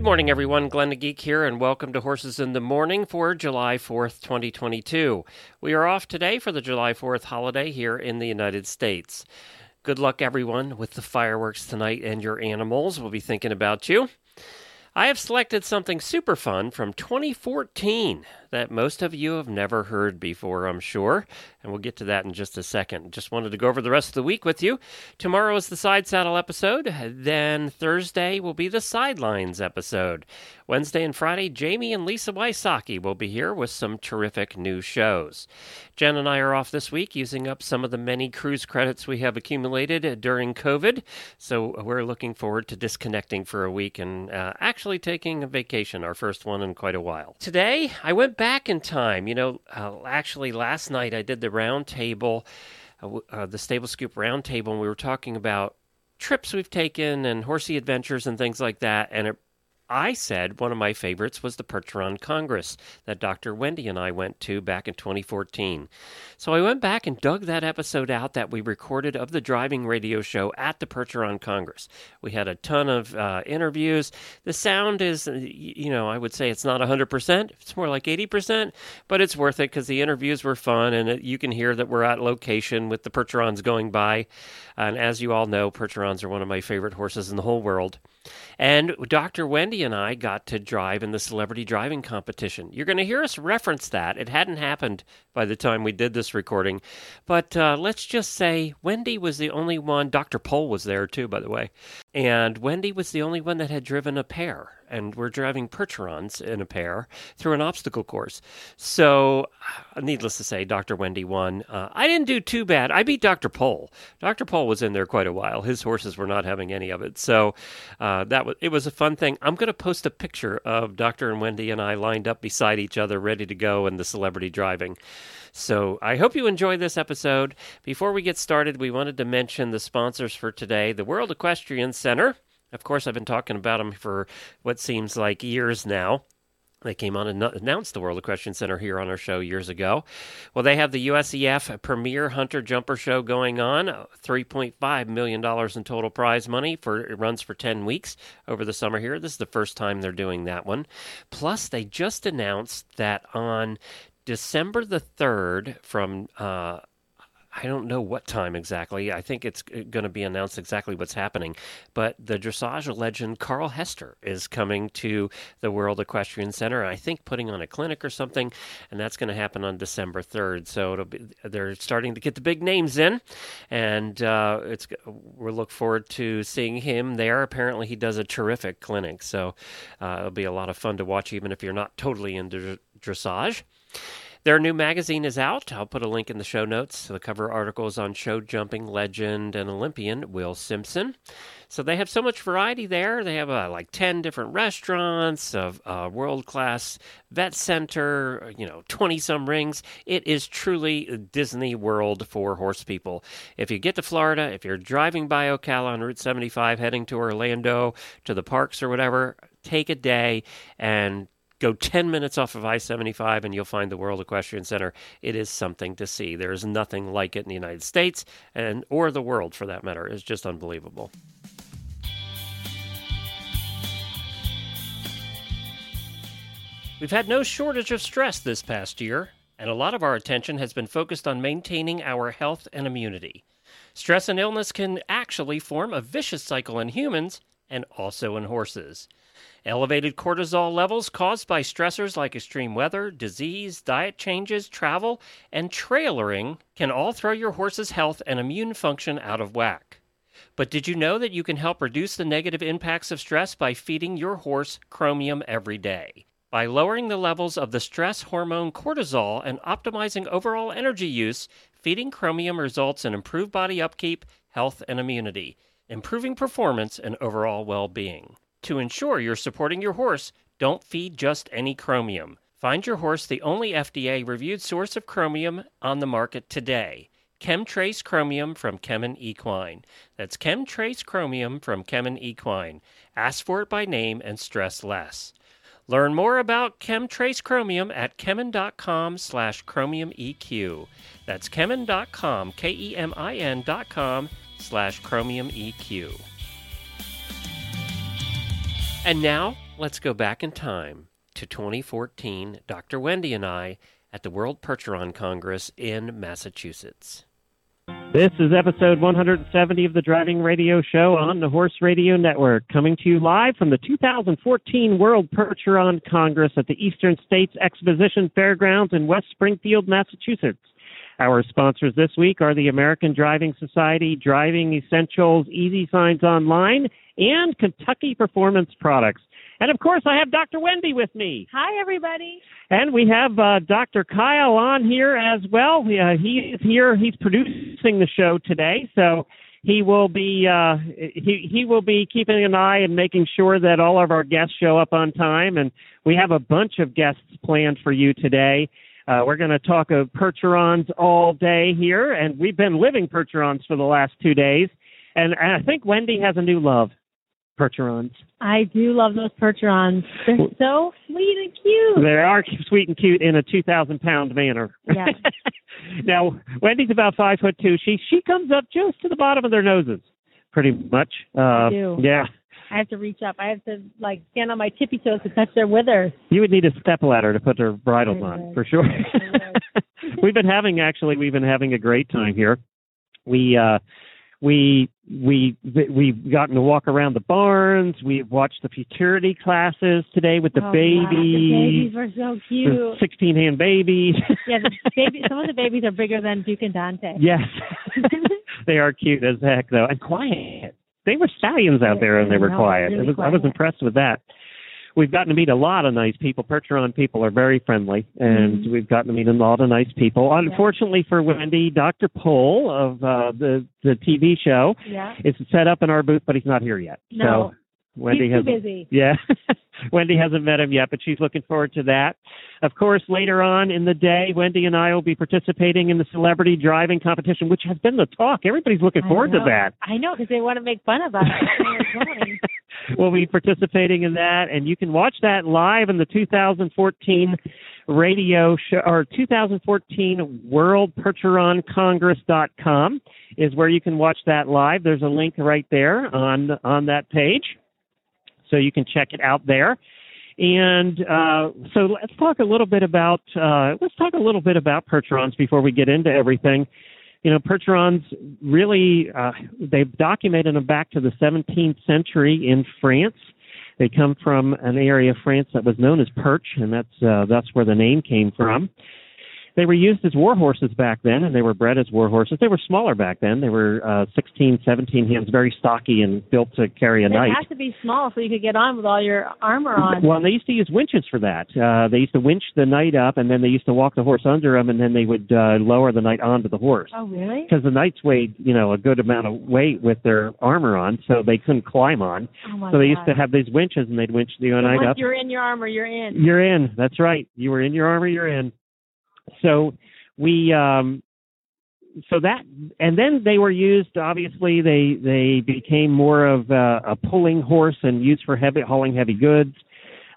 Good morning, everyone. Glenn the Geek here, and welcome to Horses in the Morning for July 4th, 2022. We are off today for the July 4th holiday here in the United States. Good luck, everyone, with the fireworks tonight and your animals. We'll be thinking about you. I have selected something super fun from 2014 that most of you have never heard before, I'm sure. And we'll get to that in just a second. Just wanted to go over the rest of the week with you. Tomorrow is the Side Saddle episode. Then Thursday will be the Sidelines episode. Wednesday and Friday, Jamie and Lisa Wysocki will be here with some terrific new shows. Jen and I are off this week using up some of the many cruise credits we have accumulated during COVID. So we're looking forward to disconnecting for a week and uh, actually taking a vacation, our first one in quite a while. Today, I went back in time. You know, uh, actually, last night I did the roundtable, uh, uh, the Stable Scoop roundtable, and we were talking about trips we've taken and horsey adventures and things like that. And it I said one of my favorites was the Percheron Congress that Dr. Wendy and I went to back in 2014. So I went back and dug that episode out that we recorded of the driving radio show at the Percheron Congress. We had a ton of uh, interviews. The sound is, you know, I would say it's not 100%, it's more like 80%, but it's worth it because the interviews were fun and it, you can hear that we're at location with the Percherons going by. And as you all know, Percherons are one of my favorite horses in the whole world. And Dr. Wendy and I got to drive in the celebrity driving competition. You're going to hear us reference that. It hadn't happened by the time we did this recording. But uh, let's just say Wendy was the only one. Dr. Pol was there too, by the way. And Wendy was the only one that had driven a pair and we're driving Percherons in a pair through an obstacle course. So, uh, needless to say, Dr. Wendy won. Uh, I didn't do too bad. I beat Dr. Pol. Dr. Pol was in there quite a while. His horses were not having any of it. So, uh, that was it was a fun thing. I'm going to post a picture of Dr. and Wendy and I lined up beside each other, ready to go in the celebrity driving. So I hope you enjoy this episode. Before we get started, we wanted to mention the sponsors for today the World Equestrian Center. Of course, I've been talking about them for what seems like years now. They came on and announced the World Equestrian Center here on our show years ago. Well, they have the USEF Premier Hunter Jumper Show going on. $3.5 million in total prize money for it runs for 10 weeks over the summer here. This is the first time they're doing that one. Plus, they just announced that on December the 3rd from uh, I don't know what time exactly. I think it's going to be announced exactly what's happening. But the dressage legend Carl Hester is coming to the World Equestrian Center. I think putting on a clinic or something, and that's going to happen on December third. So it'll be they're starting to get the big names in, and uh, it's we'll look forward to seeing him there. Apparently, he does a terrific clinic, so uh, it'll be a lot of fun to watch, even if you're not totally into dressage. Their new magazine is out. I'll put a link in the show notes. The cover article is on show jumping legend and Olympian Will Simpson. So they have so much variety there. They have uh, like 10 different restaurants, a uh, world class vet center, you know, 20 some rings. It is truly Disney World for horse people. If you get to Florida, if you're driving by Ocala on Route 75 heading to Orlando, to the parks or whatever, take a day and Go 10 minutes off of I 75 and you'll find the World Equestrian Center. It is something to see. There is nothing like it in the United States and or the world for that matter. It's just unbelievable. We've had no shortage of stress this past year, and a lot of our attention has been focused on maintaining our health and immunity. Stress and illness can actually form a vicious cycle in humans and also in horses. Elevated cortisol levels caused by stressors like extreme weather, disease, diet changes, travel, and trailering can all throw your horse's health and immune function out of whack. But did you know that you can help reduce the negative impacts of stress by feeding your horse chromium every day? By lowering the levels of the stress hormone cortisol and optimizing overall energy use, feeding chromium results in improved body upkeep, health, and immunity, improving performance and overall well being. To ensure you're supporting your horse, Don't feed just any chromium. Find your horse the only FDA reviewed source of chromium on the market today. KemTRACE Chromium from Kemin Equine. That's KemTRACE Chromium from Kemin Equine. Ask for it by name and stress less. Learn more about KemTRACE Chromium at kemin.com slash chromiumeq. That's kemin.com, K-E-M-I-N dot com slash chromiumeq. And now, let's go back in time to 2014, Dr. Wendy and I at the World Percheron Congress in Massachusetts. This is episode 170 of the Driving Radio Show on the Horse Radio Network, coming to you live from the 2014 World Percheron Congress at the Eastern States Exposition Fairgrounds in West Springfield, Massachusetts. Our sponsors this week are the American Driving Society, Driving Essentials, Easy Signs Online, and Kentucky Performance Products. And of course, I have Dr. Wendy with me. Hi, everybody. And we have uh, Dr. Kyle on here as well. Uh, he is here. He's producing the show today, so he will be uh, he he will be keeping an eye and making sure that all of our guests show up on time. And we have a bunch of guests planned for you today. Uh, we're going to talk of Percherons all day here, and we've been living Percherons for the last two days. And, and I think Wendy has a new love. Percherons. I do love those Percherons. They're so sweet and cute. They are sweet and cute in a two thousand pound manner. Yeah. now Wendy's about five foot two. She she comes up just to the bottom of their noses, pretty much. Uh, I do. Yeah. I have to reach up. I have to like stand on my tippy toes to touch their withers. You would need a step ladder to put their bridles on for sure. we've been having actually we've been having a great time here. We uh we we we've gotten to walk around the barns. We've watched the futurity classes today with the Oh, wow. babies. The babies were so cute. sixteen hand babies. yeah, the baby. Some of the babies are bigger than Duke and Dante. yes, they are cute as heck though, and quiet. They were stallions out there, and they were No, quiet. really was, I was impressed with that. We've gotten to meet a lot of nice people. Percheron people are very friendly, and Mhm. we've gotten to meet a lot of nice people. Unfortunately for Wendy, Dr. Pol of uh, the the TV show Yeah. is set up in our booth, but he's not here yet. No. So Wendy He's has busy. yeah. Wendy hasn't met him yet, but she's looking forward to that. Of course, later on in the day, Wendy and I will be participating in the celebrity driving competition, which has been the talk. Everybody's looking I forward to that. I know because they want to make fun of us. We'll be participating in that, and you can watch that live in the 2014 radio show or 2014 World Percheron Congress.com is where you can watch that live. There's a link right there on on that page, so you can check it out there. And uh, so let's talk a little bit about uh, let's talk a little bit about Percherons before we get into everything. You know, Percherons really uh, they've documented them back to the 17th century in France. They come from an area of France that was known as Perche, and that's uh, that's where the name came from. They were used as war horses back then, and they were bred as war horses. They were smaller back then. They were uh, 16, 17 hands, very stocky and built to carry a They knight. have to be small so you could get on with all your armor on. Well, they used to use winches for that. Uh, they used to winch the knight up, and then they used to walk the horse under him, and then they would uh, lower the knight onto the horse. Oh, really? Because the knights weighed, you know, a good amount of weight with their armor on, so they couldn't climb on. Oh my so they God. used to have these winches, and they'd winch the knight up. you're in your armor, you're in. You're in. That's right. You were in your armor. You're in. So we, um, so that, and then they were used. Obviously, they they became more of a, a pulling horse and used for heavy hauling heavy goods.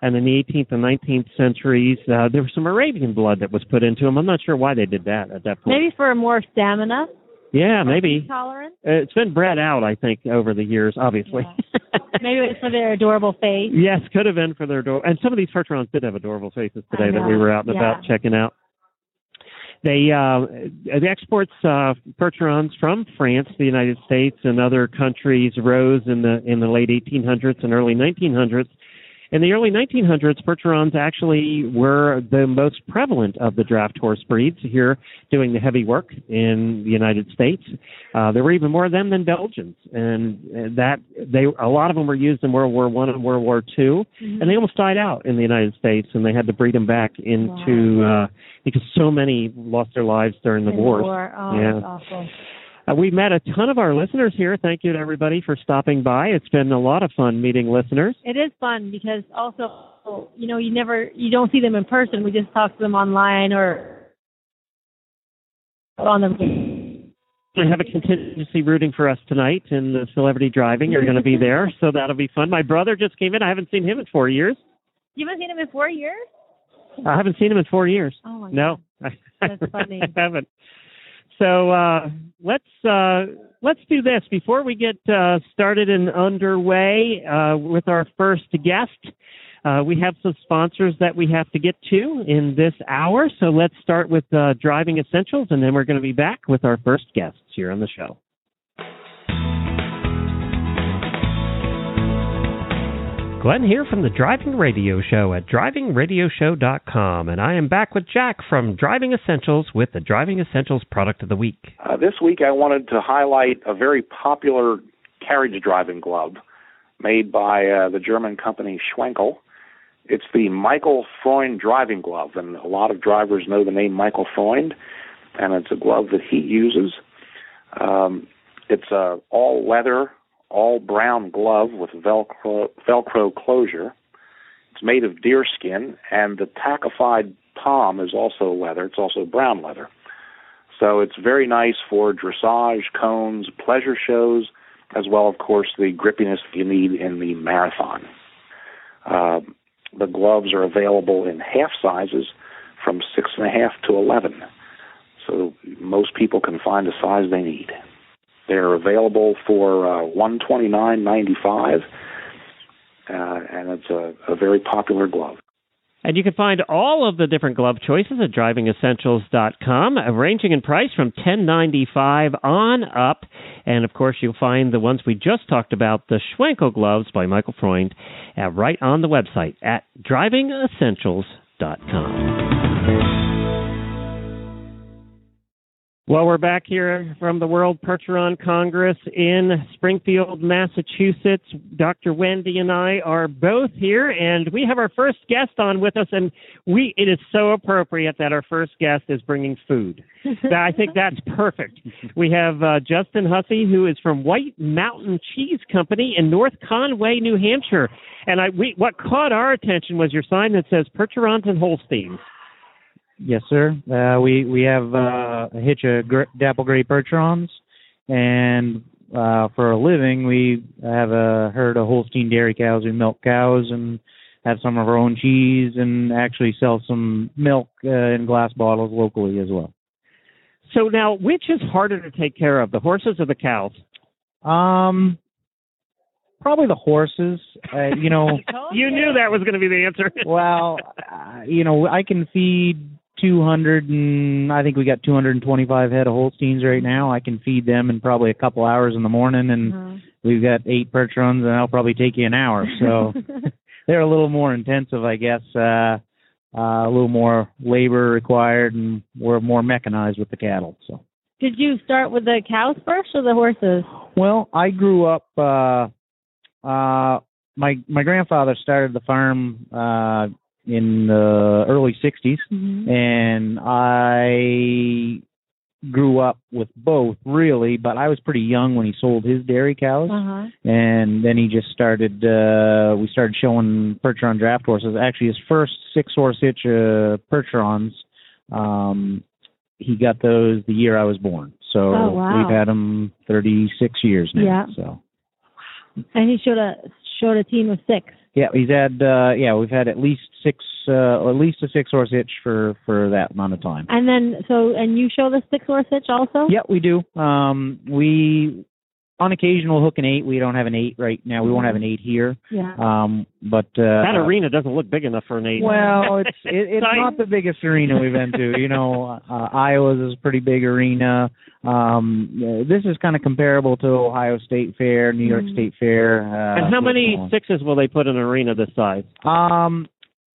And in the 18th and 19th centuries, uh, there was some Arabian blood that was put into them. I'm not sure why they did that at that point. Maybe for more stamina. yeah, maybe. Tolerance. Uh, It's been bred out, I think, over the years. Obviously. Maybe it was for their adorable face. Yes, could have been for their door. And some of these Percherons did have adorable faces today that we were out and yeah. about checking out. They uh, the exports uh, Percherons from France, the United States, and other countries rose in the in the late 1800s and early 1900s. In the early 1900s, Percherons actually were the most prevalent of the draft horse breeds here, doing the heavy work in the United States. Uh, there were even more of them than Belgians, and that they a lot of them were used in World War One and World War 2 Mm-hmm. and they almost died out in the United States, and they had to breed them back into uh, because so many lost their lives during the In wars. war. Oh, Yeah. Uh, we met a ton of our listeners here. Thank you to everybody for stopping by. It's been a lot of fun meeting listeners. It is fun because also, you know, you never, you don't see them in person. We just talk to them online or on the. I have a contingency rooting for us tonight in the celebrity driving. You're going to be there, so that'll be fun. My brother just came in. I haven't seen him in four years. You haven't seen him in four years? I haven't seen him in four years. Oh my No, That's funny. I haven't. So uh, let's uh, let's do this before we get uh, started and underway uh, with our first guest. Uh, we have some sponsors that we have to get to in this hour. So let's start with uh, driving essentials, and then we're going to be back with our first guests here on the show. Glenn here from the Driving Radio Show at drivingradioshow.com, and I am back with Jack from Driving Essentials with the Driving Essentials Product of the Week. Uh, this week, I wanted to highlight a very popular carriage driving glove made by uh, the German company Schwenkel. It's the Michael Freund driving glove, and a lot of drivers know the name Michael Freund, and it's a glove that he uses. Um, it's a all leather, all brown glove with Velcro, Velcro closure. It's made of deer skin, and the tackified palm is also leather. It's also brown leather. So it's very nice for dressage, cones, pleasure shows, as well, of course, the grippiness you need in the marathon. Uh, the gloves are available in half sizes from six and a half to eleven, so most people can find the size they need. They're available for uh, one twenty nine ninety five, uh, and it's a, a very popular glove. And you can find all of the different glove choices at drivingessentials.com, uh, ranging in price from $10.95 on up. And of course, you'll find the ones we just talked about, the Schwenkel gloves by Michael Freund, uh, right on the website at drivingessentials.com. Well, we're back here from the World Percheron Congress in Springfield, Massachusetts. Dr. Wendy and I are both here, and we have our first guest on with us. And we it is so appropriate that our first guest is bringing food. I think that's perfect. We have uh, Justin Hussey, who is from White Mountain Cheese Company in North Conway, New Hampshire. And I, we, what caught our attention was your sign that says Percherons and Holsteins. Yes, sir. Uh, we we have uh, a hitch of gr- dapple gray percherons, and uh, for a living, we have a herd of Holstein dairy cows. We milk cows and have some of our own cheese, and actually sell some milk uh, in glass bottles locally as well. So now, which is harder to take care of, the horses or the cows? Um, probably the horses. Uh, you know, You knew that was going to be the answer. well, uh, you know, I can feed 200 and I think we got 225 head of Holsteins right now. I can feed them in probably a couple hours in the morning, and Uh-huh. we've got eight Percherons, and that'll probably take you an hour. So they're a little more intensive, I guess. Uh, uh, a little more labor required, and we're more mechanized with the cattle. So. Did you start with the cows first or the horses? Well, I grew up. Uh, uh, my my grandfather started the farm uh, in the early '60s, Mm-hmm. and I grew up with both really. But I was pretty young when he sold his dairy cows, Uh-huh. and then he just started. Uh, we started showing Percheron draft horses. Actually, his first six horse hitch uh, Percherons. Um, he got those the year I was born. So Oh, wow. we've had them 36 years now. Yeah. So And he showed a showed a team of six. Yeah, he's had uh yeah, we've had at least six uh at least a six horse hitch for for that amount of time. And then so and you show the six horse hitch also? Yeah, we do. Um we on occasion we'll hook an eight. We don't have an eight right now. We won't have an eight here. Yeah. Um but uh that arena doesn't look big enough for an eight. Well, it's it, it's Sorry. not the biggest arena we've been to. You know, uh, Iowa's is a pretty big arena. Um, this is kind of comparable to Ohio State Fair, New York Mhm. State Fair. Uh, and how many sixes will they put in an arena this size? Um,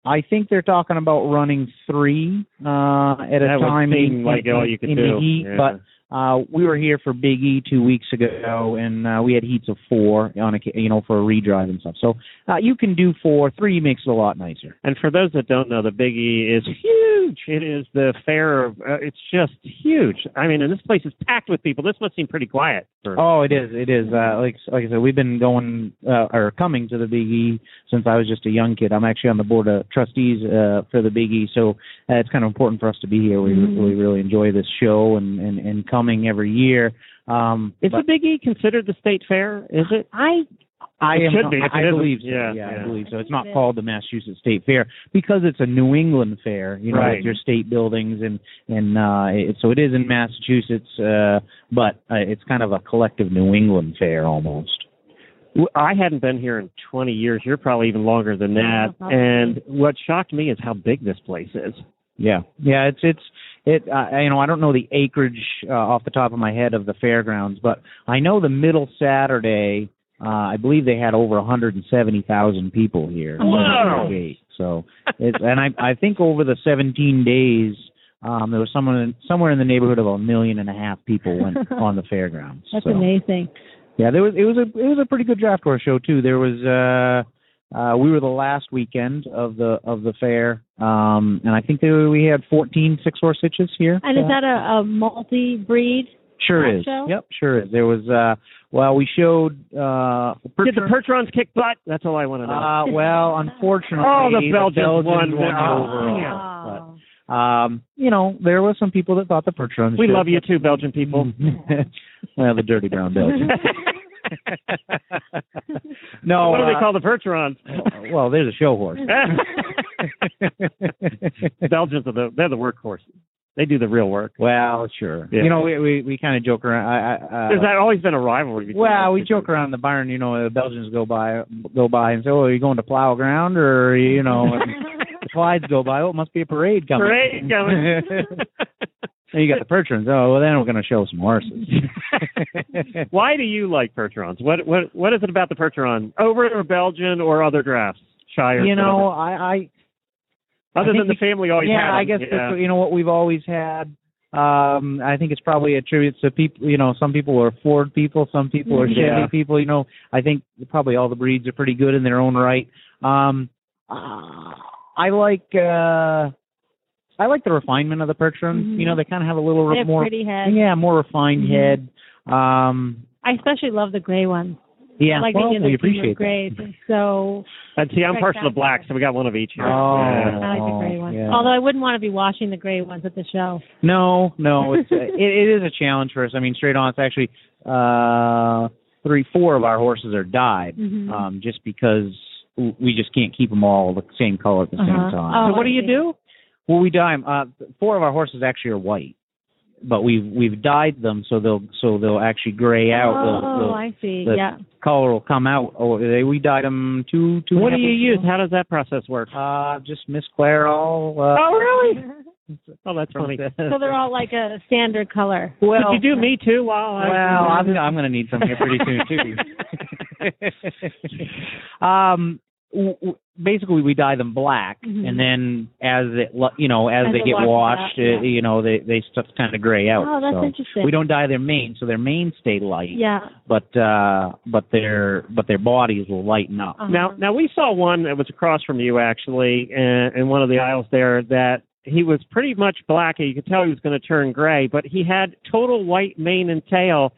I think they're talking about running three uh, at a That would time in, like in, all you could in do. the heat, Yeah. but uh, we were here for Big E two weeks ago, and uh, we had heats of four on a, you know, for a redrive and stuff. So uh, you can do four. Three makes it a lot nicer. And for those that don't know, the Big E is huge. It is the fair. Of, uh, it's just huge. I mean, and this place is packed with people. This must seem pretty quiet. For, Oh, it is. It is. Uh, like like I said, we've been going uh, or coming to the Big E since I was just a young kid. I'm actually on the board of trustees uh, for the Big E, so uh, it's kind of important for us to be here. We we really enjoy this show and and, and coming every year. Um, is but the Big E considered the state fair? Is it? I I It am. should be, if I, believe so. Yeah, Yeah, yeah. I believe so. It's not called the Massachusetts State Fair because it's a New England fair. You know, Right. with your state buildings and and uh, it, so it is in Massachusetts, uh, but uh, it's kind of a collective New England fair almost. I hadn't been here in 20 years. You're probably even longer than that. probably. And what shocked me is how big this place is. Yeah, yeah. It's it's it. Uh, you know, I don't know the acreage uh, off the top of my head of the fairgrounds, but I know the middle Saturday. Uh, I believe they had over 170,000 people here. Wow. Gate. So, it's, and I I think over the 17 days, um, there was someone somewhere in the neighborhood of a million and a half people went on the fairgrounds. That's so. amazing. Yeah, there was it was a it was a pretty good draft horse show too. There was uh uh we were the last weekend of the of the fair. Um and I think there, we had 14 six horse hitches here. And is that a, a multi-breed? sure is. show? Yep, sure is. There was uh well we showed uh Did the Percherons kick butt? That's all I want to know. uh well unfortunately Oh, the Belgians won. won Oh, overall. Oh. But um you know, there was some people that thought the Percherons we should- love you too, Belgian people. well, the dirty brown Belgians. no, what do they uh, call the Percherons? Well, there's a show horse. Belgians are the they're the workhorses. They do the real work. well, sure. Yeah. You know, we we, we kind of joke around. I, I, There's uh, always been a rivalry. between well, we two joke around in the barn. You know, the Belgians go by go by and say, "Oh, are you going to plow ground?" Or you know, the Clydes go by. Oh, it must be a parade coming. Parade coming. and you got the Percherons. Oh, well, then we're going to show some horses. Why do you like Percherons? What what what is it about the Percheron over or Belgian or other drafts? Shire. you know, whatever. I, I other than the family always yeah, had I guess yeah. that's you know what we've always had. Um, I think it's probably a tribute to people. You know, some people are Ford people, some people are Chevy Yeah. people. You know, I think probably all the breeds are pretty good in their own right. Um, uh, I like uh, I like the refinement of the Percherons. Mhm. You know, they kind of have a little They have more pretty heads. yeah, more refined Mhm. head. Um, I especially love the gray ones. Yeah, like well, we appreciate gray. that. So And see, I'm Right, partial to that's black, so we got one of each here. Oh. Yeah. I like the gray ones. yeah. Although I wouldn't want to be washing the gray ones at the show. No, no, it's it, it is a challenge for us. I mean, straight on, it's actually uh three, four of our horses are dyed, Mhm. um, just because we just can't keep them all the same color at the same Uh-huh. time. Oh, So what do I you do? Well, we dye 'em, Uh, four of our horses actually are white, but we've we've dyed them so they'll so they'll actually gray out. Oh, the, the I see. the yeah. color will come out. Oh, they, we dyed them two two. What do you weeks use? How does that process work? Uh, just Miss Clairol. Uh, oh, really? Oh, that's funny. so they're all like a standard color. well, Could you do me too? While I, Well, I'm, I'm going to need some here pretty soon too. um, w- w- basically, we dye them black, Mhm. and then as it, lo- you know, as, As they get washed, out, yeah. uh, you know, they they stuff kind of gray out. Oh, that's so interesting. we don't dye their manes, so their manes stay light. Yeah. But uh, but their but their bodies will lighten up. Uh-huh. Now, now we saw one that was across from you actually, in, in one of the aisles there. That he was pretty much black, and you could tell he was going to turn gray. But he had total white mane and tail,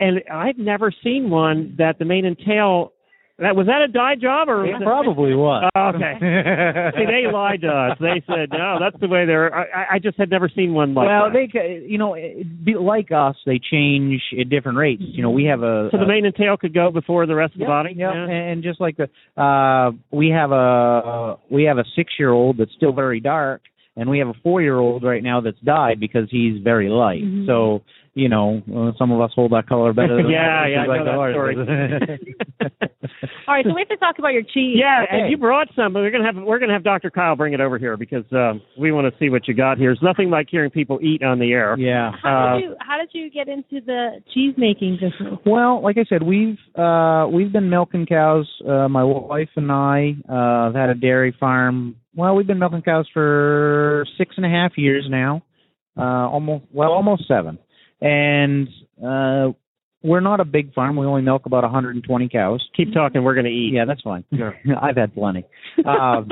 and I've never seen one that the mane and tail. That was that a dye job or? It probably was. Oh, okay. See, they lied to us. They said no, that's the way they're. I, I just had never seen one like well, that. they ca- you know it- be- like us, they change at different rates. You know, we have a so the a- mane and tail could go before the rest of Yep, the body. Yep. Yeah. And just like the uh we have a we have a six year old that's still very dark and we have a four year old right now that's died because he's very light. Mhm. So, you know, uh, some of us hold that color better than Yeah, others, yeah, I like know that horses. All right, so we have to talk about your cheese. Yeah, Okay. and you brought some, but we're gonna have we're gonna have Dr. Kyle bring it over here because um, we want to see what you got here. It's nothing like hearing people eat on the air. yeah. How Uh, did you how did you get into the cheese making business? Well, like I said, we've uh we've been milking cows. Uh my wife and I uh have had a dairy farm. Well, we've been milking cows for six and a half years now. Uh almost well, almost seven. And uh, we're not a big farm. We only milk about 120 cows. Keep talking. We're going to eat. Yeah, that's fine. I've had plenty. Um,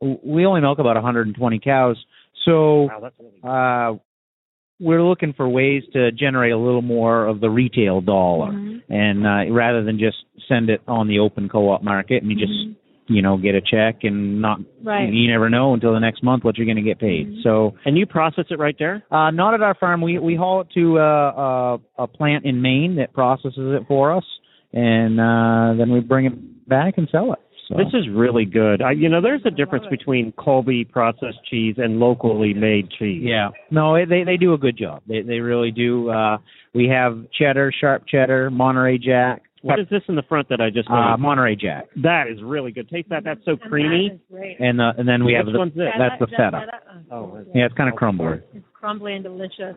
we only milk about 120 cows, so Wow, really uh, we're looking for ways to generate a little more of the retail dollar, and uh, rather than just send it on the open co-op market and you just you know get a check and not Right. you never know until the next month what you're going to get paid. So And you process it right there? uh, not at our farm. We we haul it to uh, a, a plant in Maine that processes it for us, and uh, then we bring it back and sell it. So. This is really good. I, you know, there's a difference between Colby processed cheese and locally made cheese. Yeah. No, they they do a good job. They they really do. Uh we have cheddar, sharp cheddar, Monterey Jack. What is this in the front that I just Uh? Monterey Jack. that is really good. Taste that. That's so creamy. Great. And uh, and then we have the, one's this? that's the feta. Oh, Yeah, it's kind of crumbly. It's crumbly and delicious.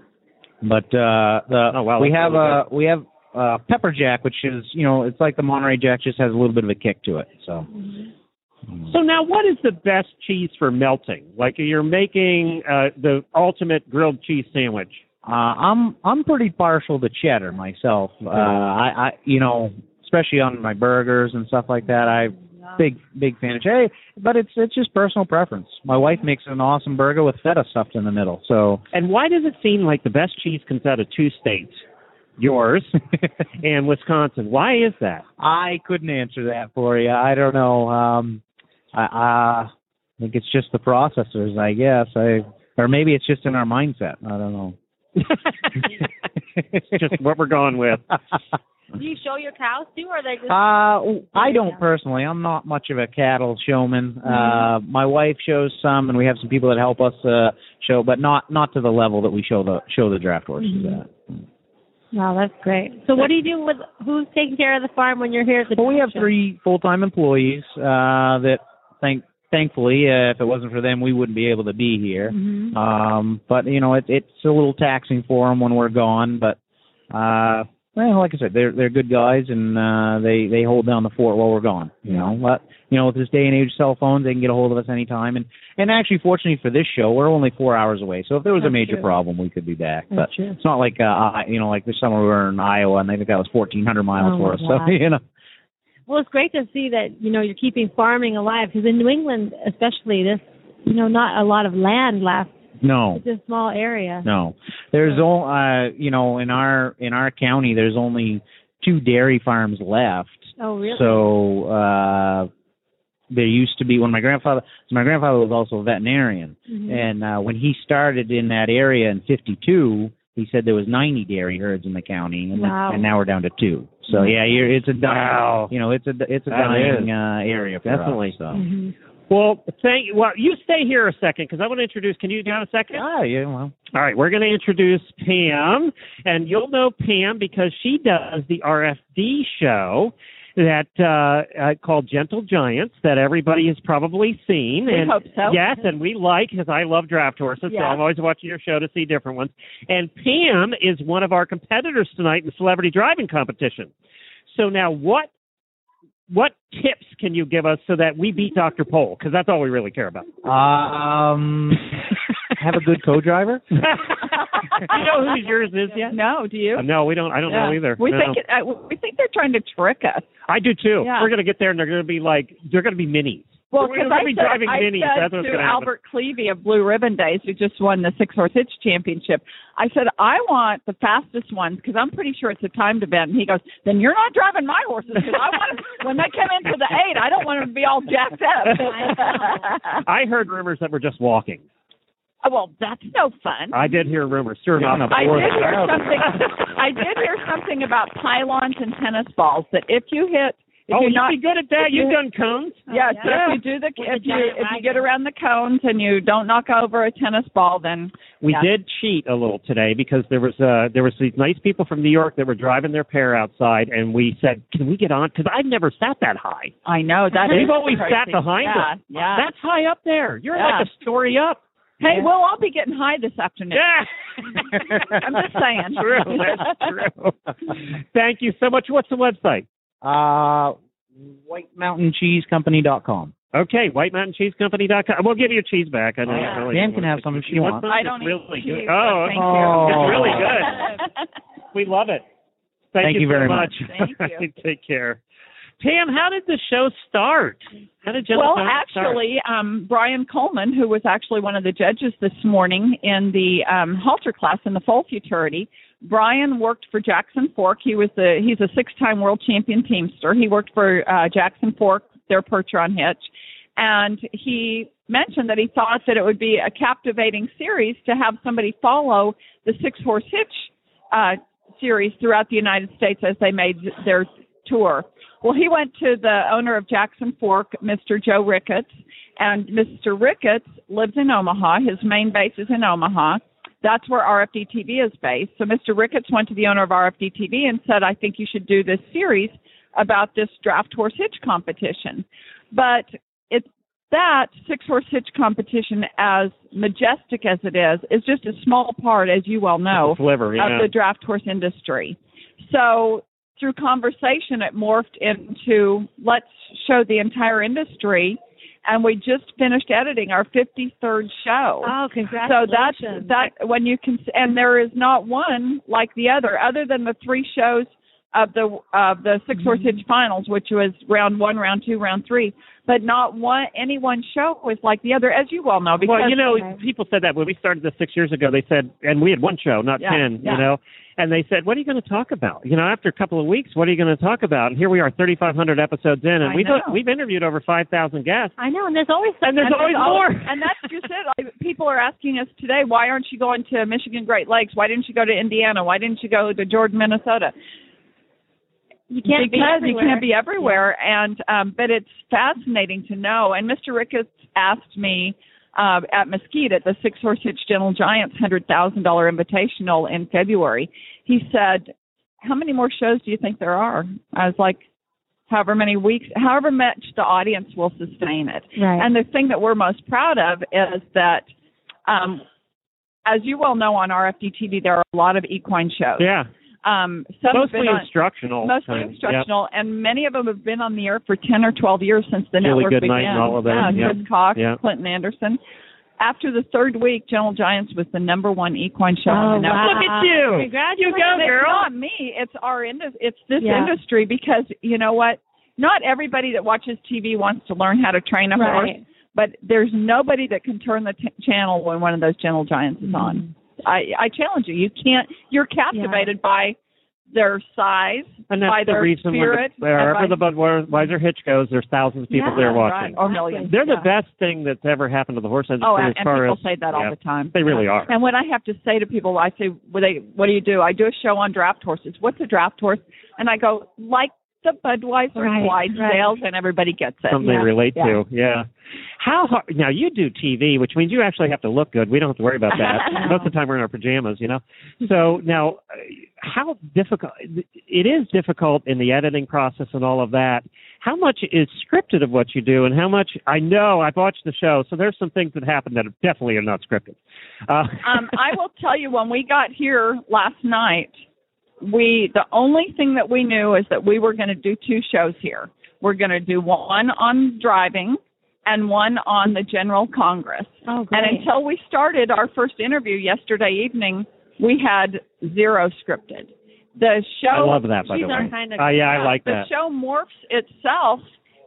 But uh the Oh, wow, we that's have really uh we have uh pepper jack which is, you know, it's like the Monterey Jack just has a little bit of a kick to it. So So now, what is the best cheese for melting? Like you're making uh, the ultimate grilled cheese sandwich. Uh, I'm I'm pretty partial to cheddar myself. Uh, I, I you know, especially on my burgers and stuff like that. I big big fan of cheddar, but it's it's just personal preference. My wife makes an awesome burger with feta stuffed in the middle. So And why does it seem like the best cheese comes out of two states, yours and Wisconsin? Why is that? I couldn't answer that for you. I don't know. Um, I, I think it's just the processors. I guess I or maybe it's just in our mindset. I don't know. It's just what we're going with. Do you show your cows too, or are they just? Uh, I don't personally. I'm not much of a cattle showman. Uh, my wife shows some, and we have some people that help us uh, show, but not not to the level that we show the show the draft horses at. wow, that's great. So, what do you do with who's taking care of the farm when you're here at the? Well, we have show? three full time employees uh, that thank thankfully, uh, if it wasn't for them, we wouldn't be able to be here. Mhm. Um, but you know, it, it's a little taxing for them when we're gone. But uh, well, like I said, they're they're good guys, and uh, they they hold down the fort while we're gone. You know, but you know, with this day and age, cell phones, they can get a hold of us anytime. And and actually, fortunately for this show, we're only four hours away. So if there was a major true. problem, we could be back. That's but true. it's not like uh, you know, like this summer we were in Iowa, and I think that was fourteen hundred miles Oh, for us. wow. So you know. Well, it's great to see that you know you're keeping farming alive because in New England, especially, this you know not a lot of land left. No, It's a small area. no. There's all uh you know in our in our county there's only two dairy farms left. Oh, really? So uh there used to be when my grandfather so my grandfather was also a veterinarian Mhm. and uh when he started in that area in 52 he said there was 90 dairy herds in the county and, Wow. and now we're down to 2. So yeah, you're, it's a dying, Wow. you know, it's a it's a That dying uh area for Definitely. us. So. Mhm. Well, thank you. Well, you stay here a second because I want to introduce. Can you down a second? Ah, yeah, well. All right, we're going to introduce Pam, and you'll know Pam because she does the RFD show that uh, uh, called Gentle Giants that everybody has probably seen. We and hope so. Yes, and we like because I love draft horses, so I'm always watching your show to see different ones. And Pam is one of our competitors tonight in the celebrity driving competition. So now, what what tips can you give us so that we beat Dr. Pol? Because that's all we really care about. Um have a good co-driver? you know who yours is yet? No, do you? Uh, no, we don't. I don't know either. We No. think it, uh, we think they're trying to trick us. I do too. Yeah. We're gonna get there, and they're gonna be like they're gonna be minis. Well, we're because I be said, driving I minis. said That's what's to. Albert Clevey of Blue Ribbon Days, who just won the Six Horse Hitch Championship, I said I want the fastest ones because I'm pretty sure it's a timed event. And he goes, "Then you're not driving my horses because I want when they come into the eight, I don't want them to be all jacked up." I heard rumors that we're just walking. Oh, well, that's no fun. I did hear rumors. Sure enough. on a I fourth did hear something. I did hear something about pylons and tennis balls. That if you hit, if oh, you're you'd not, be good at that. you You've done cones. yeah, so yeah. if you do the With if the you giant if you get around the cones and you don't knock over a tennis ball, then We Yeah. did cheat a little today because there was uh there was these nice people from New York that were driving their pair outside, and we said, "Can we get on?" Because I've never sat that high. I know that They've always crazy. sat behind yeah, us. Yeah. That's high up there. You're Yeah. like a story up. Hey, well, I'll be getting high this afternoon. Yeah. I'm just saying. True. That's true. Thank you so much. What's the website? Uh, WhiteMountainCheeseCompany.com. Okay, WhiteMountainCheeseCompany.com. We'll give you your cheese back. I know. Yeah. you really Pam want can have some if she wants. some? I don't eat really cheese, good. but Oh, thank okay. you. it's really good. We love it. Thank, Thank you so very much. much. Thank you. Take care. Pam, how did the show start? How did Jennifer well, actually, um, Brian Coleman, who was actually one of the judges this morning in the um, halter class in the full futurity, Brian worked for Jackson Fork. He was the he's a six-time world champion teamster. He worked for uh, Jackson Fork, their Percheron hitch, and he mentioned that he thought that it would be a captivating series to have somebody follow the six-horse hitch uh, series throughout the United States as they made their tour. Well, he went to the owner of Jackson Fork, Mr. Joe Ricketts, and Mr. Ricketts lives in Omaha. His main base is in Omaha. That's where RFD TV is based. So Mr. Ricketts went to the owner of RFD TV and said, I think you should do this series about this draft horse hitch competition. But it's that six horse hitch competition, as majestic as it is, is just a small part, as you well know, Sliver, yeah. of the draft horse industry. So through conversation, it morphed into let's show the entire industry. And we just finished editing our 53rd show. Oh, congratulations! So that's that when you can, and there is not one like the other, other than the three shows of the of the six horse mm-hmm. hitch finals, which was round one, round two, round three. But not one any one show was like the other, as you well know. Because well, you know, Okay. people said that when we started this six years ago. They said, and we had one show, not Yeah, ten. yeah. You know, and they said, "What are you going to talk about?" You know, after a couple of weeks, what are you going to talk about? And here we are, 3,500 episodes in, and I we've we've interviewed over 5,000 guests. I know, and there's always And there's And always al- more. And that's just it. People are asking us today, why aren't you going to Michigan Great Lakes? Why didn't you go to Indiana? Why didn't you go to Jordan, Minnesota? You can't be because everywhere. you can't be everywhere and um but it's fascinating to know and mr ricketts asked me uh, at mesquite at the six horse hitch gentle giants hundred thousand dollar invitational in february he said how many more shows do you think there are i was like however many weeks however much the audience will sustain it Right. and the thing that we're most proud of is that um as you well know on RFD TV, there are a lot of equine shows. Yeah, Um, some have mostly on, instructional. mostly kind of. instructional, and many of them have been on the air for 10 or 12 years since the Julie network Goodnight began. and all of them, Yeah, yeah. Chris Cox, Yeah. Clinton Anderson. After the third week, Gentle Giants was the number one equine show Oh, on the network. wow. Look at you. Congratulations. You go, And girl. It's not me. It's our indus- It's this Yeah. industry because you know what? Not everybody that watches TV wants to learn how to train a horse, but there's nobody that can turn the t- channel when one of those Gentle Giants is on. I, I challenge you. You can't. You're captivated by their size, And that's by the their reason spirit, when the, wherever and the Budweiser hitch goes, there's thousands of people Yeah, there right, watching. or millions. They're the best thing that's ever happened to the horse industry Oh, and, as and people as say that all the time. They really Yeah. are. And when I have to say to people, I say, "What they? What do you do?" I do a show on draft horses. What's a draft horse? And I go like the Budweiser Right, Clydesdales, and everybody gets it. Something yeah. they relate yeah. to. Yeah. How hard? Now you do TV, which means you actually have to look good. We don't have to worry about that. Most of the time we're in our pajamas, you know. So now, uh, how difficult? It is difficult in the editing process and all of that. How much is scripted of what you do, and how much? I know I've watched the show, so there's some things that happen that definitely are not scripted. Uh, um, I will tell you, when we got here last night, we the only thing that we knew is that we were going to do two shows here. We're going to do one on driving and one on the General Congress. Oh, great. And until we started our first interview yesterday evening, we had zero scripted. The show I love that, by the way. kind of Uh, yeah, I like the that. show morphs itself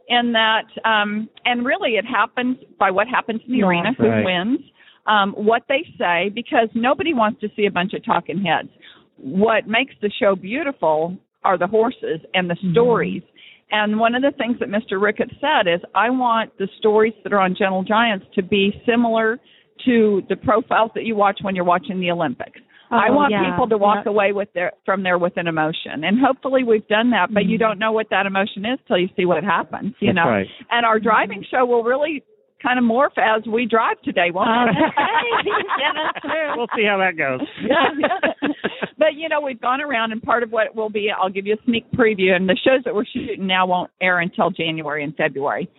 in that um and really it happens by what happens in the Yeah. arena, who Right. wins, um, what they say, because nobody wants to see a bunch of talking heads. What makes the show beautiful are the horses and the Mm-hmm. stories. And one of the things that Mr. Ricketts said is, I want the stories that are on Gentle Giants to be similar to the profiles that you watch when you're watching the Olympics. I Oh, want yeah. people to walk Yeah. away with their from there with an emotion, and hopefully we've done that. But you don't know what that emotion is till you see what happens. You That's know, right. and our driving show will really kind of morph as we drive today, won't Oh, it? that's yeah, that's true. we'll see how that goes. Yeah. but you know, we've gone around, and part of what will be, I'll give you a sneak preview, and the shows that we're shooting now won't air until January and February.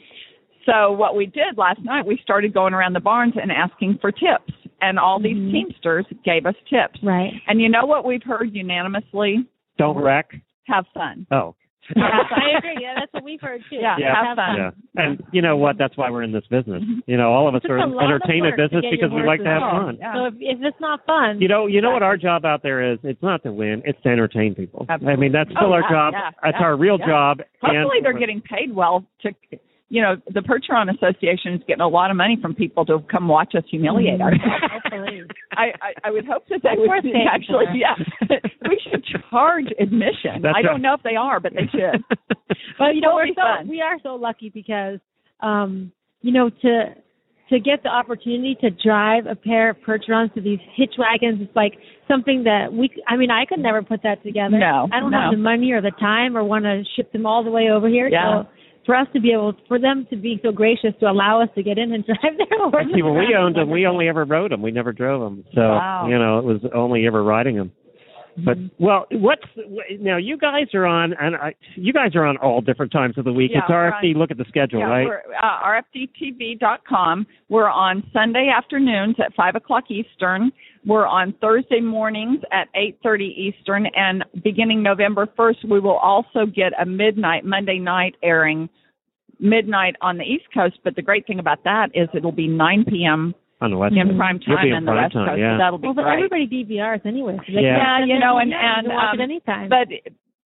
So what we did last night, we started going around the barns and asking for tips, and all these Mhm. teamsters gave us tips. Right. And you know what we've heard unanimously? Don't wreck. Have fun. Oh, yes, I agree. Yeah, that's what we've heard too. Yeah, Yeah. have fun. Yeah. And you know what? That's why we're in this business. Mm-hmm. You know, all of us It's are in entertainment business because we like to have horses fun. Yeah. So if, if it's not fun, You know, you know what our job out there is? It's not to win; it's to entertain people. I mean, that's still Oh, our yeah, job. yeah, that's yeah, our real yeah. job. Hopefully, and they're getting paid well to. You know, the Percheron Association is getting a lot of money from people to come watch us humiliate ourselves. I, I I would hope that they Of would course actually, are. yeah. we should charge admission. That's I right. don't know if they are, but they should. But you know, we're so we are so lucky because um, you know, to to get the opportunity to drive a pair of Percherons to these hitch wagons is like something that we I mean, I could never put that together. No, I don't no. have the money or the time or want to ship them all the way over here. Yeah. So for us to be able for them to be so gracious to allow us to get in and drive their horses. See, when we owned them, we only ever rode them. We never drove them. So Wow. you know, it was only ever riding them. But Mm-hmm. well, what's now? You guys are on, and I, you guys are on all different times of the week. Yeah, it's we're RFD. Look at the schedule, yeah, right? we're uh, rfdtv.com. We're on Sunday afternoons at five o'clock Eastern. We're on Thursday mornings at eight thirty Eastern, and beginning November first, we will also get a midnight Monday night airing, midnight on the East Coast. But the great thing about that is it'll be nine p.m. On the west. in Coast. prime time in on the West time, Coast. yeah. So that'll be Well, but great. everybody DVRs anyway. So Yeah. Yeah, you know, and, and- yeah, and, watch um, it anytime. but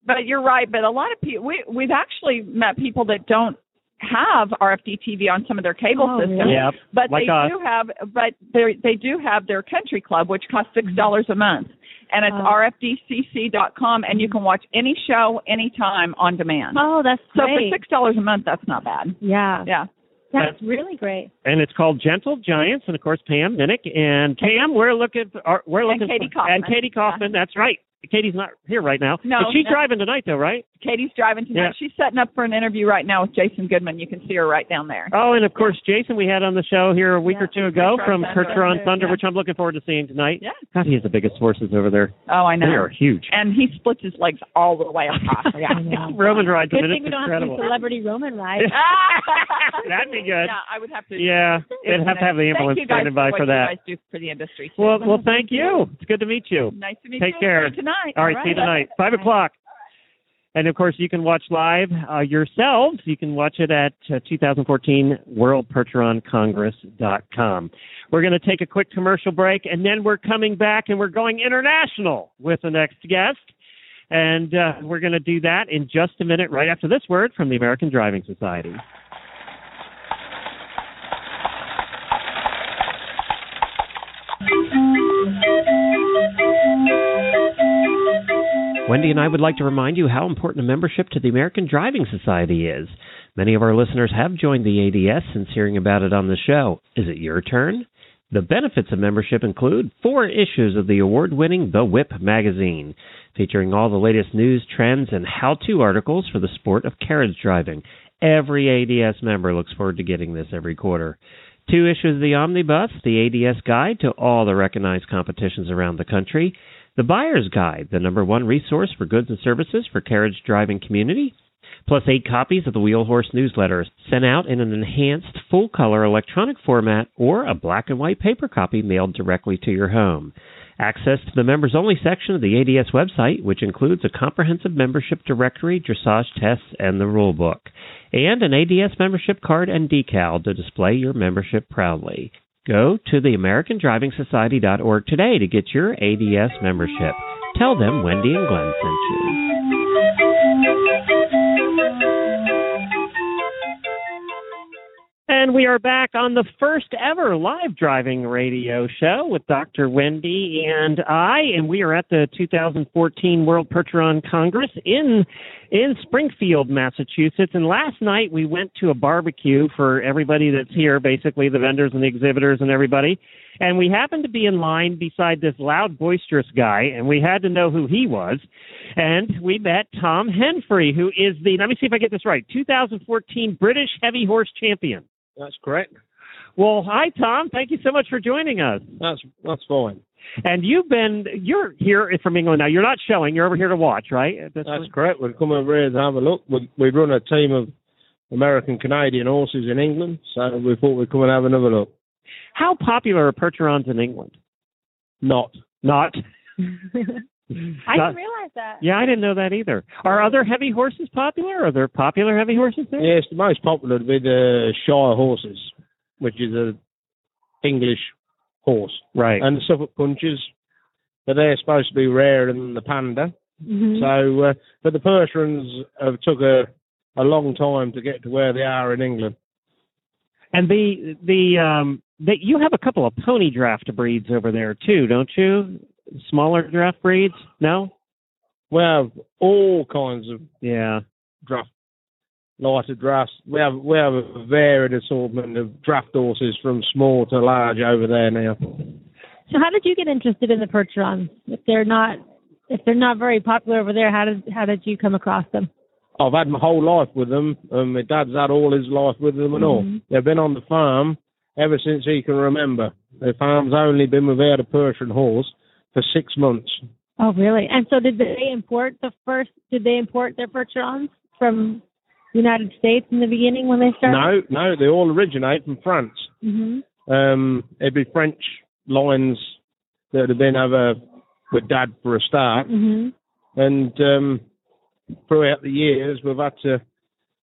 but you're right. But a lot of people, we we've actually met people that don't have RFD TV on some of their cable Oh, systems. really? Yep. But like they us. do have, but they they do have their country club, which costs six dollars a month, and it's Oh. rfdcc.com, and you can watch any show anytime on demand. oh, that's So great. for six dollars a month, that's not bad. yeah, Yeah. that's really great. and it's called Gentle Giants, and of course Pam Minick and Pam. We're looking, for, we're And looking, Katie for, Kaufman. and Katie Kaufman. That's right. Katie's not here right now, No, but she's no. driving tonight, though, right? Katie's driving tonight. Yeah. She's setting up for an interview right now with Jason Goodman. You can see her right down there. Oh, and of course Jason, we had on the show here a week Yeah. or two ago Percheron from Thunder. Percheron Thunder, Yeah. which I'm looking forward to seeing tonight. Yeah. God, he has the biggest horses over there. Oh, I know. They are huge. And he splits his legs all the way across. Yeah. I know. Roman rides Good thing we don't incredible. have to celebrity Roman ride. That'd be good. Yeah, I would have to. Yeah, they'd have to have the ambulance Thank you guys standing by for, for what that. You guys do for the industry. Well, well, thank you. It's good to meet you. nice to meet you. Take care. See you tonight. All right, see you tonight, five o'clock. And of course, you can watch live uh, yourselves. You can watch it at uh, 2014 WorldPercheronCongress.com. We're going to take a quick commercial break, and then we're coming back and we're going international with the next guest. And uh, we're going to do that in just a minute, right after this word from the American Driving Society. Wendy and I would like to remind you how important a membership to the American Driving Society is. Many of our listeners have joined the ADS since hearing about it on the show. Is it your turn? The benefits of membership include four issues of the award winning The Whip magazine, featuring all the latest news, trends, and how to articles for the sport of carriage driving. Every ADS member looks forward to getting this every quarter. Two issues of the Omnibus, the ADS Guide to all the recognized competitions around the country. The Buyer's Guide, the number one resource for goods and services for carriage driving community. Plus eight copies of the Wheel Horse newsletter sent out in an enhanced full color electronic format or a black and white paper copy mailed directly to your home. Access to the members only section of the ADS website, which includes a comprehensive membership directory, dressage tests, and the rule book. And an ADS membership card and decal to display your membership proudly. Go to the theamericandrivingsociety.org today to get your ADS membership. Tell them Wendy and Glenn sent you. And we are back on the first ever live driving radio show with Dr. Wendy and I, and we are at the 2014 World Percheron Congress in in Springfield, Massachusetts. And last night we went to a barbecue for everybody that's here, basically the vendors and the exhibitors and everybody. And we happened to be in line beside this loud, boisterous guy, and we had to know who he was. And we met Tom Henfrey, who is the, let me see if I get this right, 2014 British Heavy Horse Champion. That's correct. Well, hi, Tom. Thank you so much for joining us. That's that's fine. And you've been, you're here from England now. You're not showing, you're over here to watch, right? At this That's correct. We've come over here to have a look. We, we run a team of American Canadian horses in England, so we thought we'd come and have another look. How popular are Percherons in England? Not. Not. I didn't realize that. Yeah, I didn't know that either. Are other heavy horses popular? Are there popular heavy horses there? Yes, the most popular would be the Shire horses, which is a English horse, Right. and the Suffolk punches, but they're supposed to be rarer than the Panda. Mhm. So, uh, but the Percherons have took a a long time to get to where they are in England. And the the um that you have a couple of pony draft breeds over there too, don't you? Smaller draft breeds? No? We have all kinds of Yeah. draft, lighter drafts. We have we have a varied assortment of draft horses from small to large over there now. So how did you get interested in the Percherons? If they're not if they're not very popular over there, how did how did you come across them? I've had my whole life with them, and my dad's had all his life with them and all. Mhm. They've been on the farm ever since he can remember. The farm's only been without a Percheron horse for six months. Oh, really? And so did they import the first? Did they import their Percherons from the United States in the beginning when they started? No, no, they all originate from France. hmm Um, it'd be French lines that have been over with Dad for a start, hmm and um, throughout the years we've had to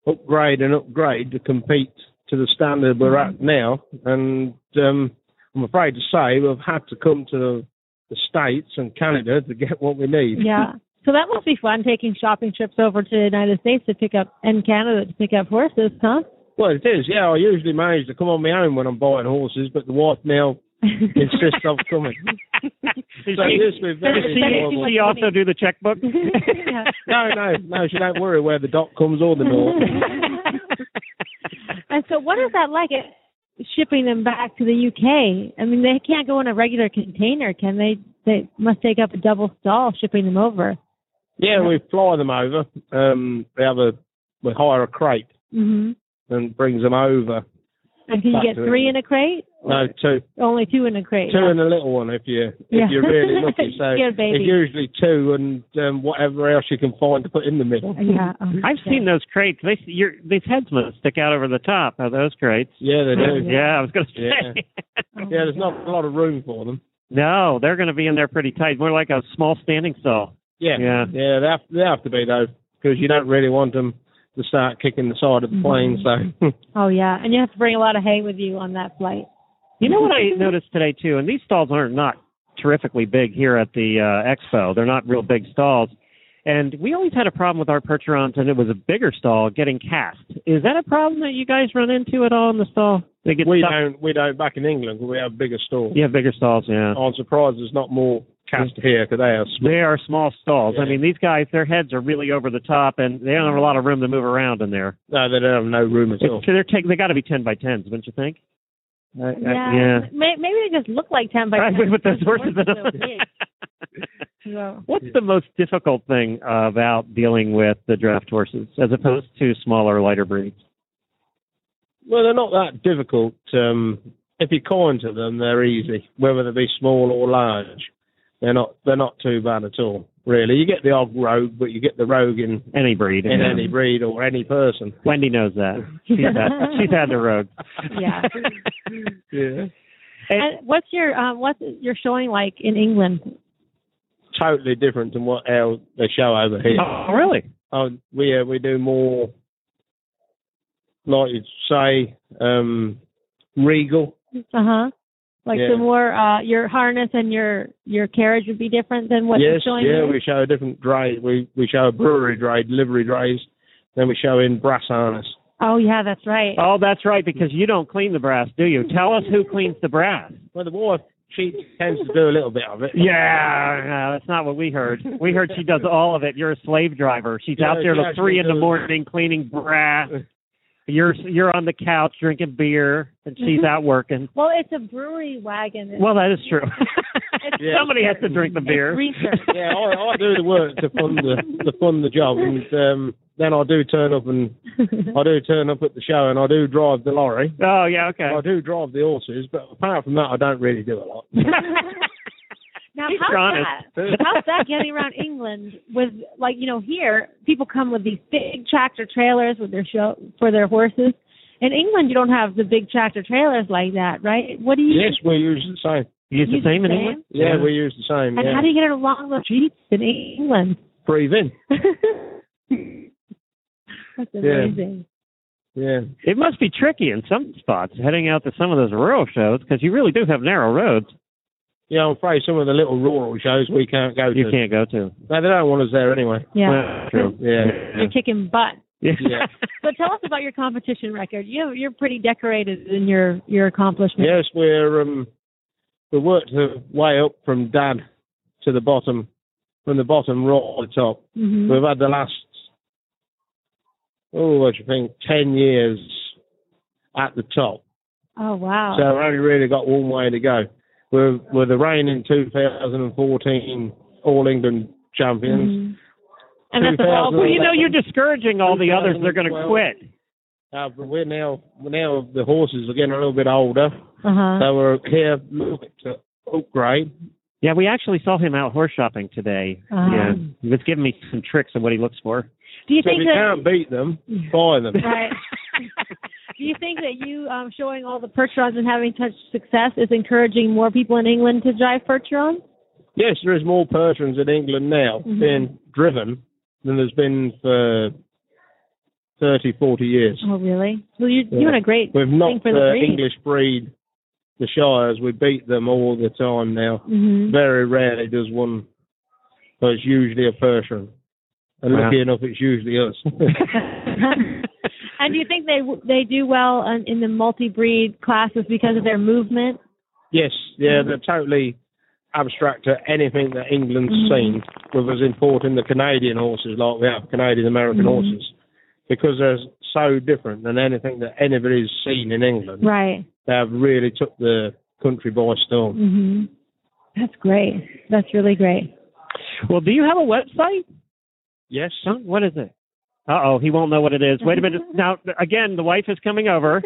upgrade and upgrade to compete to the standard we're at now. And um, I'm afraid to say we've had to come to the, the States and Canada to get what we need. Yeah. So that must be fun taking shopping trips over to the United States to pick up and Canada to pick up horses, huh? Well, it is. Yeah, I usually manage to come on my own when I'm buying horses, but the wife now insists I'm coming. Does So she, this was very does she, does she also do the checkbook? Yeah. No, no, no. She don't worry where the dock comes or the door. and so, what is that like? Shipping them back to the UK. I mean, they can't go in a regular container, can they? They must take up a double stall shipping them over. Yeah, we fly them over. Um, we have a we hire a crate hmm and brings them over. And can you get three in a crate? No, two, Only two in a crate. two yeah. and a little one if you if Yeah. you're really lucky. So Good baby. it's usually two and um, whatever else you can find to put in the middle. yeah. oh, I've okay. seen those crates. They your these heads must stick out over the top of those crates. Yeah, they do. Yeah, I was going to Yeah. say. Oh, Yeah, there's not a lot of room for them. no, they're going to be in there pretty tight, more like a small standing stall. Yeah, Yeah. yeah, they have, they have to be though because you don't really want them to start kicking the side of the plane. So Oh yeah, and you have to bring a lot of hay with you on that flight. You know what I noticed today too, and these stalls are not not terrifically big here at the uh, expo. They're not real big stalls. And we always had a problem with our Percherons, and it was a bigger stall getting cast. Is that a problem that you guys run into at all in the stall? They get we stuck? don't we don't back in England. We have bigger. You have bigger stalls, yeah. I'm surprised there's not more cast here because they are small. They are small stalls. I mean, these guys, their heads are really over the top, and they don't have a lot of room to move around in there. No, they don't have no room at all. They're take, they got to be ten by tens, wouldn't you think? Uh, uh, Yeah, yeah. Maybe they just look like ten by Right, ten. with those horses in the them. horses are big. Yeah. What's the most difficult thing about dealing with the draft horses as opposed to smaller, lighter breeds? Well, they're not that difficult. Um, if you're kind to them, they're easy. Whether they be small or large, they're not they're not too bad at all. Really, you get the odd rogue, but you get the rogue in Any breed. in yeah. any breed or any person. Wendy knows that. She's had, she's had the rogue. Yeah. Yeah, And what's your um, what's your showing like in England? totally different than what our, they show over here. Oh, really? Oh, we uh, we do more, like you say, um, regal. Uh huh. Like Yeah. the more uh, your harness and your your carriage would be different than what you're yes, showing. yeah, here? we show a different dray. We we show a brewery dray, delivery drays. Then we show in brass harness. Oh yeah, that's right. Oh, that's right, because you don't clean the brass, do you? Tell us who cleans the brass. Well, the wife she tends to do a little bit of it. Yeah, no, that's not what we heard. We heard she does all of it. You're a slave driver. She's Yeah, out there she till three in the morning cleaning brass. You're you're on the couch drinking beer, and she's out working. Well, it's a brewery wagon. Well, that is true. Yeah. Somebody has to drink the beer. research. Yeah, I, I do the work to fund the to fund the job, and um, then I do turn up and I do turn up at the show, and I do drive the lorry. Oh yeah, okay. I do drive the horses, but apart from that, I don't really do a lot. Now, Keep how's honest. that? How's that getting around England with like you know here people come with these big tractor trailers with their show for their horses. In England, you don't have the big tractor trailers like that, right? What do you? yes, we use the same. You use the Use same in? England? Yeah, we use the same. And yeah. how do you get it along the streets in England? breathe in? That's Yeah. amazing. Yeah. It must be tricky in some spots heading out to some of those rural shows because you really do have narrow roads Yeah, I'm afraid some of the little rural shows we can't go you to. can't go to. No, they don't want us there anyway. Yeah. Well, true. Yeah. You're kicking butt. Yeah. So tell us about your competition record. You you're pretty decorated in your your accomplishments. Yes, we're um we worked the way up from dad to the bottom, from the bottom right to the top. hmm We've had the last oh, what do you think, ten years at the top. Oh wow. So we've only really got one way to go. We're we're the reigning 2014 All England champions. Mhm. And that's a all. 2000 Well, you know, you're discouraging all the others. They're going to quit. Uh, but we're now we're now the horses are getting a little bit older, Uh huh. so we're here looking to upgrade. Yeah, we actually saw him out horse shopping today. Um, yeah, he was giving me some tricks of what he looks for. Do you So if think you that? can't beat them, buy them. Right. Do you think that you um, showing all the Percherons and having such success is encouraging more people in England to drive Percherons? Yes, there is more Percherons in England now Mhm. being driven than there's been for 30, 40 years. Oh, really? Well, you're Yeah. doing a great We've thing knocked for the the breed. English breed, the Shires. We beat them all the time now. hmm Very rarely does one, but it's usually a Percheron. And Wow. lucky enough, it's usually us. and do you think they they do well in, in the multi-breed classes because of their movement? yes, yeah, they're totally abstract to anything that England's Mhm. seen, with us importing the Canadian horses like we have Canadian American Mhm. horses, because they're so different than anything that anybody's seen in England. Right. They have really took the country by storm. hmm That's great. That's really great. Well, do you have a website? Yes. Huh? What is it? Uh oh, he won't know what it is. Wait a minute. Now, again, the wife is coming over,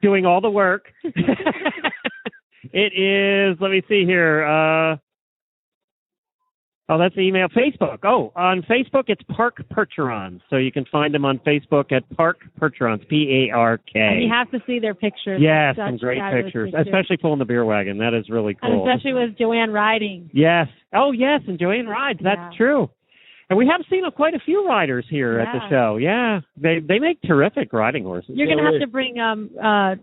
doing all the work. it is. Let me see here. Uh, oh, that's the email. Facebook. Oh, on Facebook, it's Park Percherons. So you can find them on Facebook at Park Percherons. P A R K. And you have to see their pictures. Yes, Such some great fabulous pictures, especially pulling the beer wagon. That is really and cool. especially with Joanne riding. Yes. Oh, yes, and Joanne rides. That's Yeah. true. And we have seen quite a few riders here at the show. Yeah, they they make terrific riding horses. You're going to have to bring um uh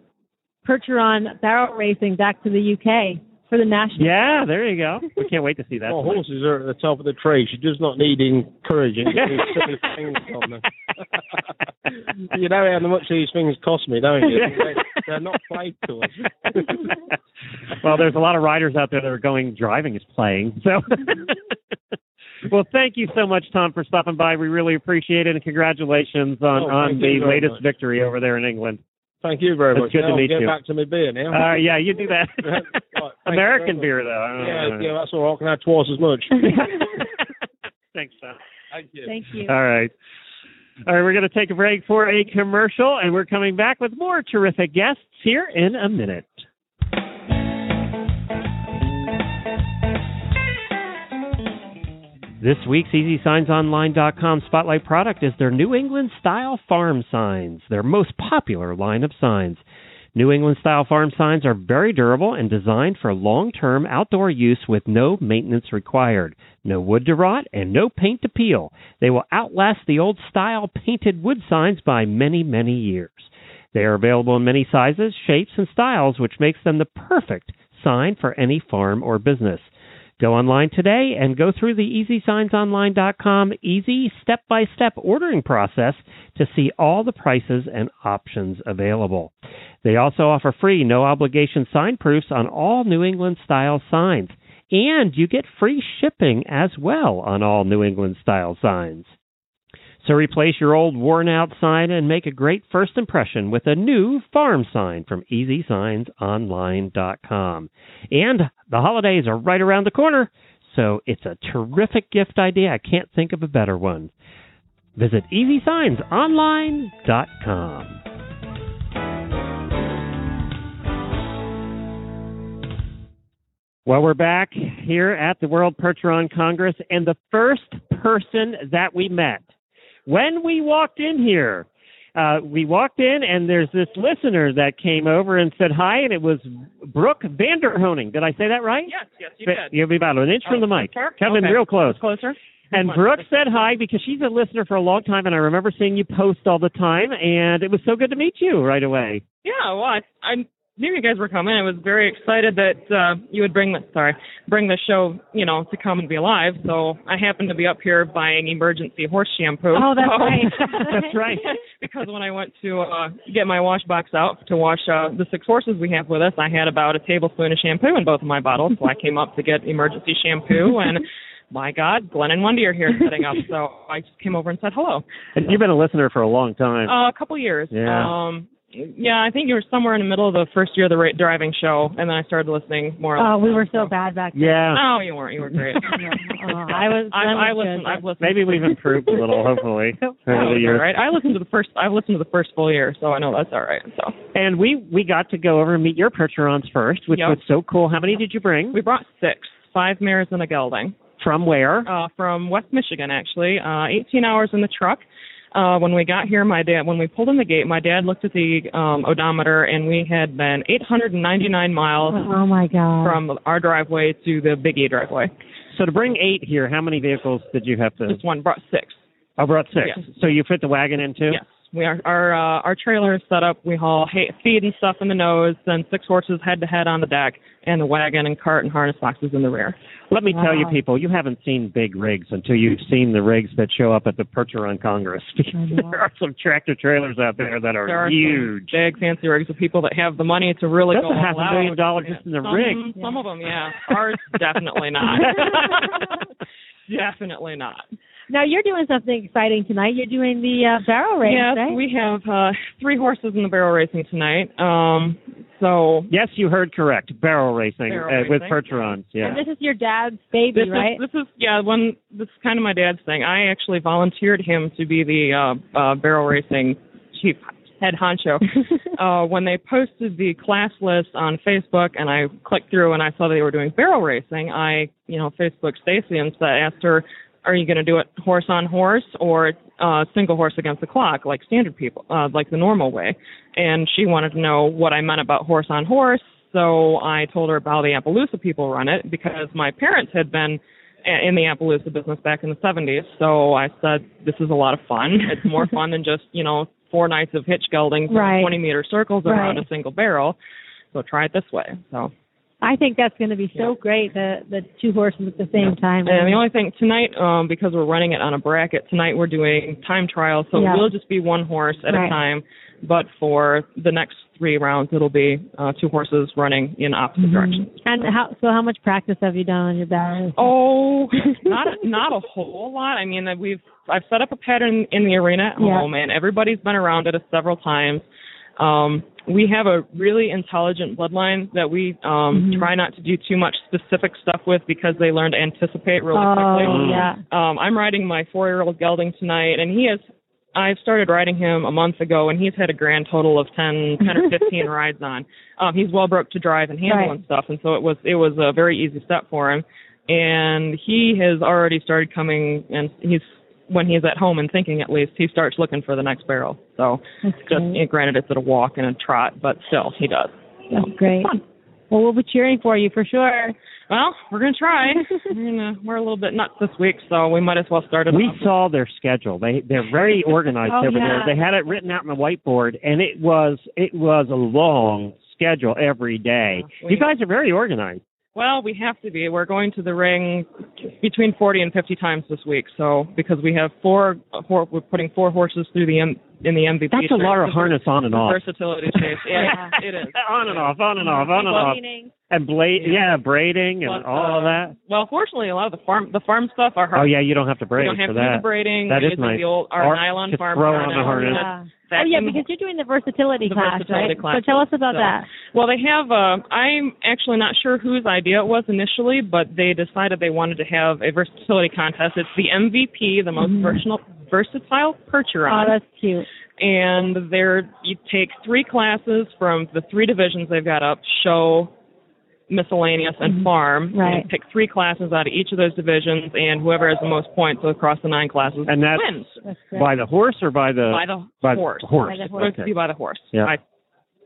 Percheron barrel racing back to the UK for the national. Yeah, there you go. We can't wait to see that. Well, tonight. horses are at the top of the tree. She does not need encouraging. These silly things on them. you know how much these things cost me, don't you? They, they're not played to us. well, there's a lot of riders out there that are going driving is playing. So, well, thank you so much, Tom, for stopping by. We really appreciate it, and congratulations on Oh, on the latest much. victory over there in England. Thank you very It's much. good to Now I'll meet get you. back to my beer now. Uh, yeah, you do that. Right, American beer, much. though. Yeah, yeah, that's all right. I can have twice as much. Thanks, Tom. Thank you. Thank you. All right. All right, we're going to take a break for a commercial, and we're coming back with more terrific guests here in a minute. This week's EZSignsOnline.com spotlight product is their New England style farm signs, their most popular line of signs. New England style farm signs are very durable and designed for long term outdoor use with no maintenance required, no wood to rot, and no paint to peel. They will outlast the old style painted wood signs by many, many years. They are available in many sizes, shapes, and styles, which makes them the perfect sign for any farm or business. Go online today and go through the EZSignsOnline.com easy step by step ordering process to see all the prices and options available. They also offer free, no obligation sign proofs on all New England style signs. And you get free shipping as well on all New England style signs. So replace your old worn out sign and make a great first impression with a new farm sign from EZSignsOnline.com. And the holidays are right around the corner, so it's a terrific gift idea. I can't think of a better one. Visit EZSignsOnline.com. Well, we're back here at the World Percheron Congress, and the first person that we met when we walked in here uh, we walked in, and there's this listener that came over and said hi, and it was Brooke Vanderhoning. Did I say that right? Yes, yes, you did. You'll be about an inch from the Oh, mic. closer? Come in Okay. real close. Closer. And Brooke said hi because she's a listener for a long time, and I remember seeing you post all the time, and it was so good to meet you right away. Yeah, well, I, I knew you guys were coming. I was very excited that uh, you would bring the sorry bring the show, you know, to come and be live. So I happened to be up here buying emergency horse shampoo. Oh, that's So- right. That's right. because when I went to uh, get my wash box out to wash uh, the six horses we have with us, I had about a tablespoon of shampoo in both of my bottles. So I came up to get emergency shampoo, and my God, Glenn and Wendy are here setting up. So I just came over and said hello. And you've been a listener for a long time. Uh, a couple years. Yeah. Um, yeah, I think you were somewhere in the middle of the first year of the ra- driving show, and then I started listening more. Oh, we were so bad back then. yeah. Oh, you weren't. You were great. Oh, I was. I, I was listened. I've listened. Maybe we've improved a little, hopefully, over the years. all right. I listened to the first. I've listened to the first full year, so I know that's all right. So And we we got to go over and meet your Percherons first, which Yep. was so cool. How many did you bring? we brought six, five mares and a gelding. From where? uh, from West Michigan, actually. Uh, 18 hours in the truck. Uh, when we got here, my dad, when we pulled in the gate, my dad looked at the um, odometer, and we had been 899 miles Oh my God. from our driveway to the Big E driveway. So to bring eight here, how many vehicles did you have to? Just one brought six. I brought six. Yes. So you fit the wagon in too? Yes, we are. Our uh, our trailer is set up. We haul hay, feed and stuff in the nose, then six horses head to head on the deck, and the wagon and cart and harness boxes in the rear. Let me tell you, people, you haven't seen big rigs until you've seen the rigs that show up at the Percheron Congress. there are some tractor trailers out there that are, There are huge. some big fancy rigs of people that have the money to really That's go a half all a out. million dollars just in the some, rig. Some of them, yeah. Ours, definitely not. definitely not. Now you're doing something exciting tonight. You're doing the uh, barrel race, yes, right? we have uh, three horses in the barrel racing tonight. Um, so Yes, you heard correct. Barrel racing, Barrel uh, with. Percherons. Yeah. And this is your dad's baby, this right? is this is yeah one this is kind of my dad's thing. I actually volunteered him to be the uh, uh, barrel racing chief head honcho. uh, when they posted the class list on Facebook, and I clicked through and I saw they were doing barrel racing, I you know Facebook Stacy and said, asked her, "Are you going to do it horse on horse or uh, single horse against the clock, like standard people, uh, like the normal way?" And she wanted to know what I meant about horse on horse. So I told her about how the Appaloosa people run it because my parents had been in the Appaloosa business back in the 70s. So I said, this is a lot of fun. It's more fun than just, you know, four nights of hitch gelding Right. 20 meter circles around Right. a single barrel. So try it this way. So, I think that's going to be so great. The the two horses at the same time. and the only thing tonight, um, because we're running it on a bracket, tonight we're doing time trials. So Yeah. it will just be one horse at Right. a time. But for the next three rounds, it'll be uh, two horses running in opposite Mhm. directions. And how so? How much practice have you done on your barrel? Oh, not a, not a whole lot. I mean, we've I've set up a pattern in the arena at Yeah. home, and everybody's been around it several times. Um, we have a really intelligent bloodline that we um, Mhm. try not to do too much specific stuff with because they learn to anticipate really oh quickly. yeah. Um, I'm riding my four-year-old gelding tonight, and he has. I've started riding him a month ago, and he's had a grand total of 10, 10 or 15 rides on. Um, he's well broke to drive and handle Right. and stuff, and so it was it was a very easy step for him. And he has already started coming, and he's when he's at home and thinking at least, he starts looking for the next barrel. So That's just great. eh, granted, it's at a walk and a trot, but still, he does. So, That's great. fun. Well, we'll be cheering for you for sure. Well, we're gonna try. we're, gonna, we're a little bit nuts this week, so we might as well start it. We off. saw their schedule. They they're very organized Oh, over yeah. there. They had it written out on the whiteboard, and it was it was a long schedule every day. Yeah, you guys are very organized. Well, we have to be. We're going to the ring between 40 and 50 times this week. So because we have four, we're putting four horses through the in the MVP. That's a lot of harness on and off. Versatility chase. Yeah, it is. on and off, on and off, on and off, Meaning- and blade, yeah, braiding and But, all of uh, that. Well, fortunately, a lot of the farm the farm stuff are hard. Oh yeah, you don't have to we braid don't have for to do that. the braiding. That we is just nice. The old, our Or nylon farm throw on the harness. Yeah. That Oh yeah, can- because you're doing the versatility The class, versatility right? class. So tell us about So- that. Well, they have. Uh, I'm actually not sure whose idea it was initially, but they decided they wanted to have a versatility contest. It's the MVP, the most Mhm. versatile, versatile percheron. Oh, that's cute. and they're you take three classes from the three divisions they've got up: show, miscellaneous and mm-hmm. farm Right. and pick three classes out of each of those divisions and whoever has the most points across the nine classes And that's wins That's by the horse or by the by the by horse The horse. By the it's horse. supposed to be by the horse Yeah. I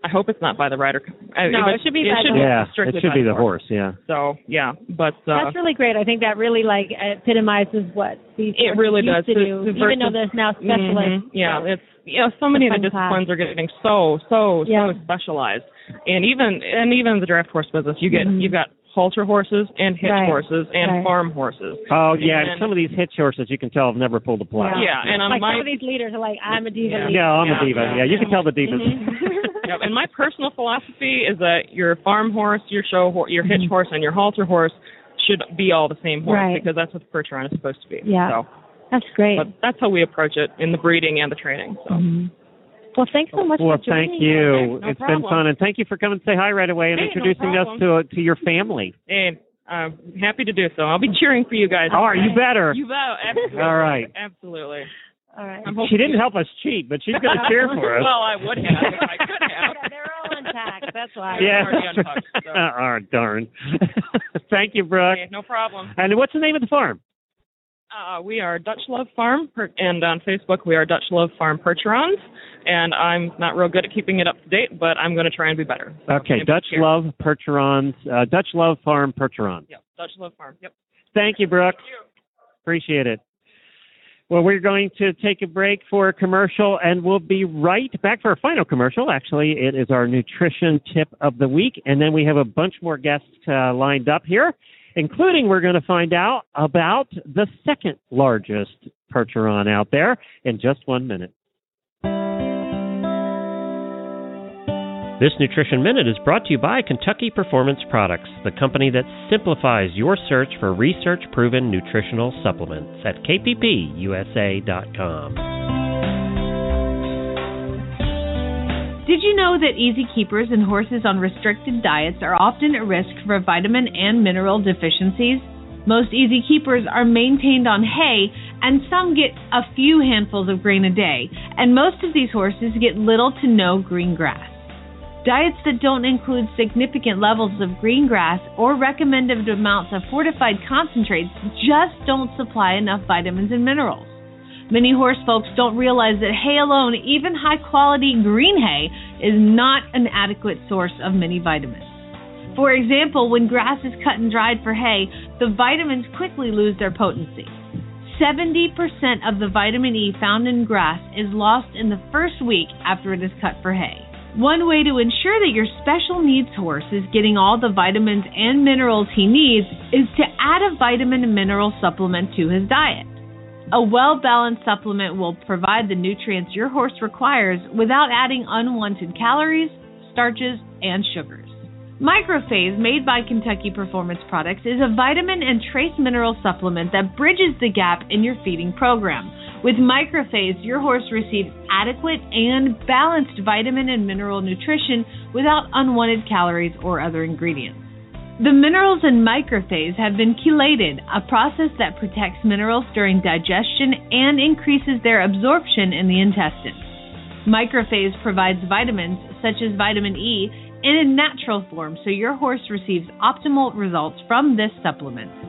I hope it's not by the rider No, but it should be by the Yeah, it should be the horse. Yeah. so yeah but uh That's really great. I think that really like epitomizes what these It really used does. to The- do, the even though versus- there's now specialists. Mhm. Yeah, it's you know so many of the fun class. disciplines are getting so so Yeah. so specialized, and even and even the draft horse business, you get Mhm. you've got halter horses and hitch Right. horses and Right. farm horses. Oh yeah, And- and some of these hitch horses you can tell have never pulled a plow. Yeah, and on like my some of these leaders are like, I'm a diva Yeah. leader. Yeah, I'm Yeah. a diva. Yeah, you can tell the divas. Yep, and my personal philosophy is that your farm horse, your show horse, your hitch horse, and your halter horse should be all the same horse Right. because that's what the Percheron is supposed to be. Yeah. So, That's great. but that's how we approach it in the breeding and the training. So. Mhm. Well, thanks so much Well, for joining thank you. Okay, no It's problem. been fun, and thank you for coming to say hi right away and Hey, no introducing us problem. to to your family. And I'm happy to do so. I'll be cheering for you guys. Oh, you better. You bet. Absolutely. All right. Absolutely. All right. She didn't help us cheat, but she's going to cheer for us. well, I would have. if I could have. Yeah, they're all intact. That's why. yeah. already untouched, so. oh, darn. thank you, Brooke. Okay, no problem. And what's the name of the farm? Uh, we are Dutch Love Farm, and on Facebook we are Dutch Love Farm Percherons. And I'm not real good at keeping it up to date, but I'm going to try and be better. So, Okay, Dutch here. Love Percherons, uh, Dutch Love Farm Percherons. Yep, Dutch Love Farm. Yep. Thank you, Brooke. Appreciate it. Well, we're going to take a break for a commercial, and we'll be right back for our final commercial. Actually, it is our nutrition tip of the week, and then we have a bunch more guests uh, lined up here, including we're going to find out about the second largest percheron out there in just one minute. This Nutrition Minute is brought to you by Kentucky Performance Products, the company that simplifies your search for research proven nutritional supplements at kppusa.com. Did you know that easy keepers and horses on restricted diets are often at risk for vitamin and mineral deficiencies? Most easy keepers are maintained on hay, and some get a few handfuls of grain a day, and most of these horses get little to no green grass. Diets that don't include significant levels of green grass or recommended amounts of fortified concentrates just don't supply enough vitamins and minerals. Many horse folks don't realize that hay alone, even high quality green hay, is not an adequate source of many vitamins. For example, when grass is cut and dried for hay, the vitamins quickly lose their potency. 70% of the vitamin E found in grass is lost in the first week after it is cut for hay. One way to ensure that your special needs horse is getting all the vitamins and minerals he needs is to add a vitamin and mineral supplement to his diet. A well balanced supplement will provide the nutrients your horse requires without adding unwanted calories, starches, and sugars. Microphase, made by Kentucky Performance Products, is a vitamin and trace mineral supplement that bridges the gap in your feeding program. With Microphase, your horse receives adequate and balanced vitamin and mineral nutrition without unwanted calories or other ingredients. The minerals in microphase have been chelated, a process that protects minerals during digestion and increases their absorption in the intestines. Microphase provides vitamins, such as vitamin E, in a natural form so your horse receives optimal results from this supplement.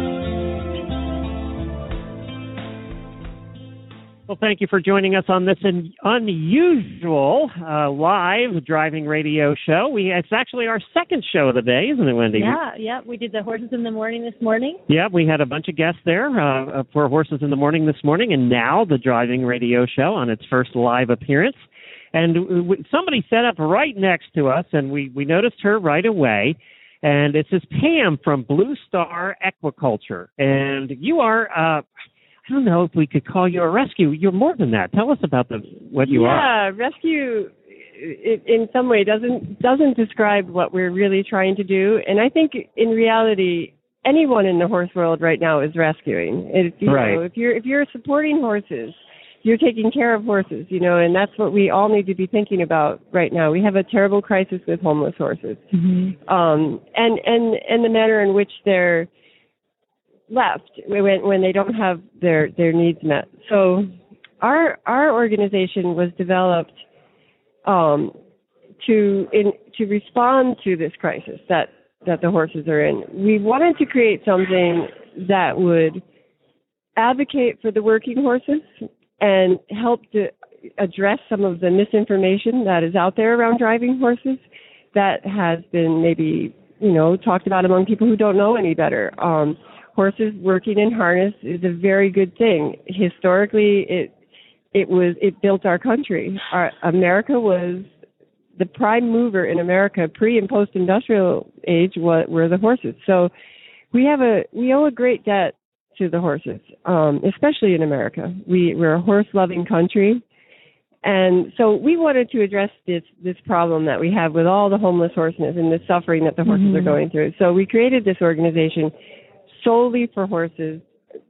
Well, thank you for joining us on this unusual uh, live driving radio show. We it's actually our second show of the day, isn't it, Wendy? Yeah, yeah. We did the horses in the morning this morning. Yeah, we had a bunch of guests there uh, for Horses in the Morning this morning, and now the driving radio show on its first live appearance. And somebody set up right next to us, and we, we noticed her right away. And it says Pam from Blue Star Equiculture. And you are, uh, don't know if we could call you a rescue. You're more than that. Tell us about the what you are. yeah, rescue i- in some way doesn't doesn't describe what we're really trying to do, and I think in reality, anyone in the horse world right now is rescuing. If, you Right. know, if you're if you're supporting horses, you're taking care of horses, you know, and that's what we all need to be thinking about right now. We have a terrible crisis with homeless horses, um, and and and the manner in which they're left when when they don't have their their needs met. So our our organization was developed um, to in to respond to this crisis that that the horses are in. We wanted to create something that would advocate for the working horses and help to address some of the misinformation that is out there around driving horses that has been maybe you know talked about among people who don't know any better. Um, horses working in harness is a very good thing. Historically, it it was it built our country. Our, America was the prime mover in America pre and post industrial age were, were the horses. So we have a we owe a great debt to the horses, um, especially in America. We we're a horse loving country. And so we wanted to address this this problem that we have with all the homeless horses and the suffering that the horses Mhm. are going through. So we created this organization solely for horses.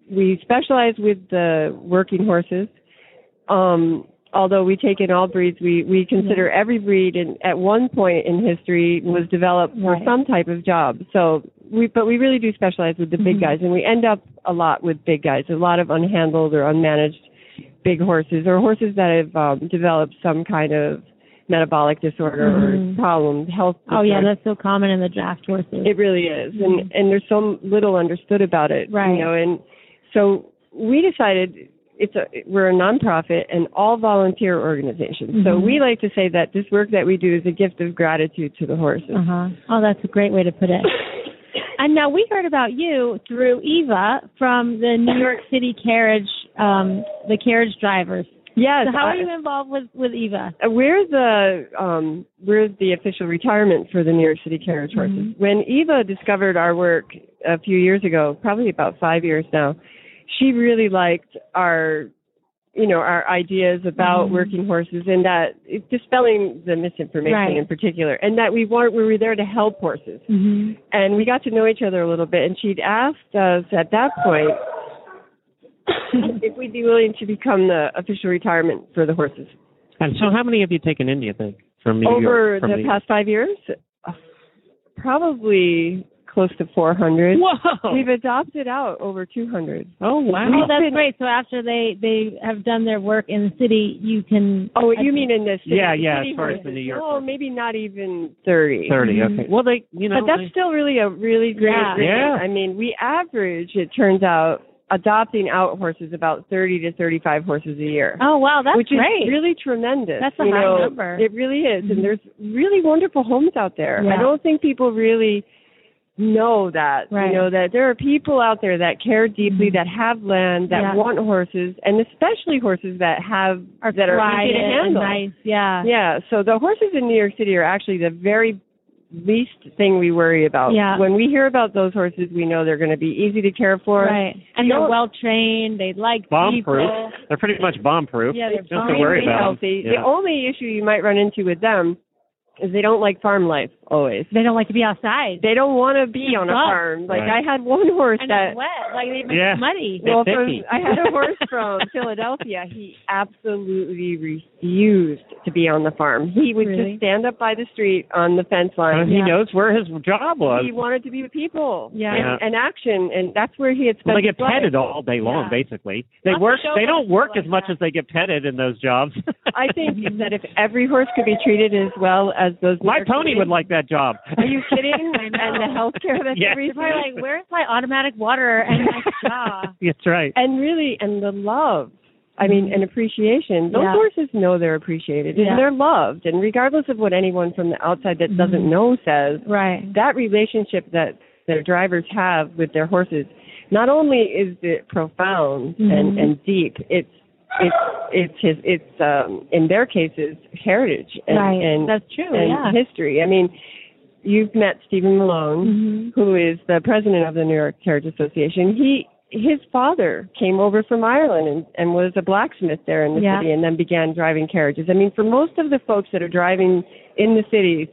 We specialize with the working horses. Um, although we take in all breeds, we, we consider every breed in, at one point in history was developed for some type of job. So we, but we really do specialize with the big Mhm. guys and we end up a lot with big guys, a lot of unhandled or unmanaged big horses or horses that have um, developed some kind of metabolic disorder Mhm. or problem, health. Oh yeah, that's so common in the draft horses. It really is, Mhm. and and there's so little understood about it, Right. You know, and so we decided it's a we're a nonprofit and all volunteer organization. So Mhm. we like to say that this work that we do is a gift of gratitude to the horses. Uh huh. Oh, that's a great way to put it. And now we heard about you through Eva from the New York City carriage, um, the carriage drivers. Yes. So how are you involved with with Eva? We're the um, we're the official retirement for the New York City carriage horses. Mhm. When Eva discovered our work a few years ago, probably about five years now, she really liked our you know our ideas about Mhm. working horses and that it- dispelling the misinformation Right. in particular, and that we want we were there to help horses. Mm-hmm. And we got to know each other a little bit, and she'd asked us at that point if we'd be willing to become the official retirement for the horses. And so, how many have you taken in? Do you think from New Over York? From the New- past five years, probably close to 400. Whoa! We've adopted out over 200. Oh wow! Oh, that's great. So after they they have done their work in the city, you can. Oh, you mean in this? Yeah, city- yeah, city as far as the New York Oh, maybe not even 30. Thirty. Mhm. Okay. Well, they, you know, but that's they- still really a really great Yeah. rate. Yeah. I mean, we average, it turns out, adopting out horses about 30 to 35 horses a year. Oh wow, that's which great. is really tremendous. That's a you high know, number. It really is, Mhm. and there's really wonderful homes out there. Yeah. I don't think people really know that. Right. You know that there are people out there that care deeply, Mhm. that have land, that Yeah. want horses, and especially horses that have Are that are easy to handle. nice. Yeah. Yeah. So the horses in New York City are actually the very least thing we worry about. Yeah. When we hear about those horses, we know they're going to be easy to care for. Right. And You they're well trained. They like bomb people. proof. They're pretty much bomb proof. Yeah, they're Don't have bomb to worry about healthy. them. The only issue you might run into with them is they don't like farm life always. They don't like to be outside. They don't want to be It's on a farm. Like Right. I had one horse and that it's wet. Like they make Yeah. it muddy. Well, from. I had a horse from Philadelphia. He absolutely refused to be on the farm. He would Really? just stand up by the street on the fence line. And he Yeah. knows where his job was. He wanted to be with people Yeah. and, Yeah. and action, and that's where he had spent. Well, they get his life. petted all day long, Yeah. basically. They Lots of work. show They don't work like as much that. as they get petted in those jobs. I think that if every horse could be treated as well as those, my pony would like that job. Are you kidding? I know. and the health care that Yeah. they're They're probably like, where's my automatic water and my straw? That's right. and really, and the love. I mean, and appreciation. Those Yeah. horses know they're appreciated Yeah. and they're loved. And regardless of what anyone from the outside that doesn't Mhm. know says, Right. that relationship that their drivers have with their horses, not only is it profound and, Mhm. and deep, it's it's it's his it's um in their cases heritage and right. and, That's true. and yeah. history. I mean, you've met Stephen Malone hmm who is the president of the New York Carriage Association, he his father came over from Ireland and, and was a blacksmith there in the Yeah. city and then began driving carriages. I mean, for most of the folks that are driving in the cities,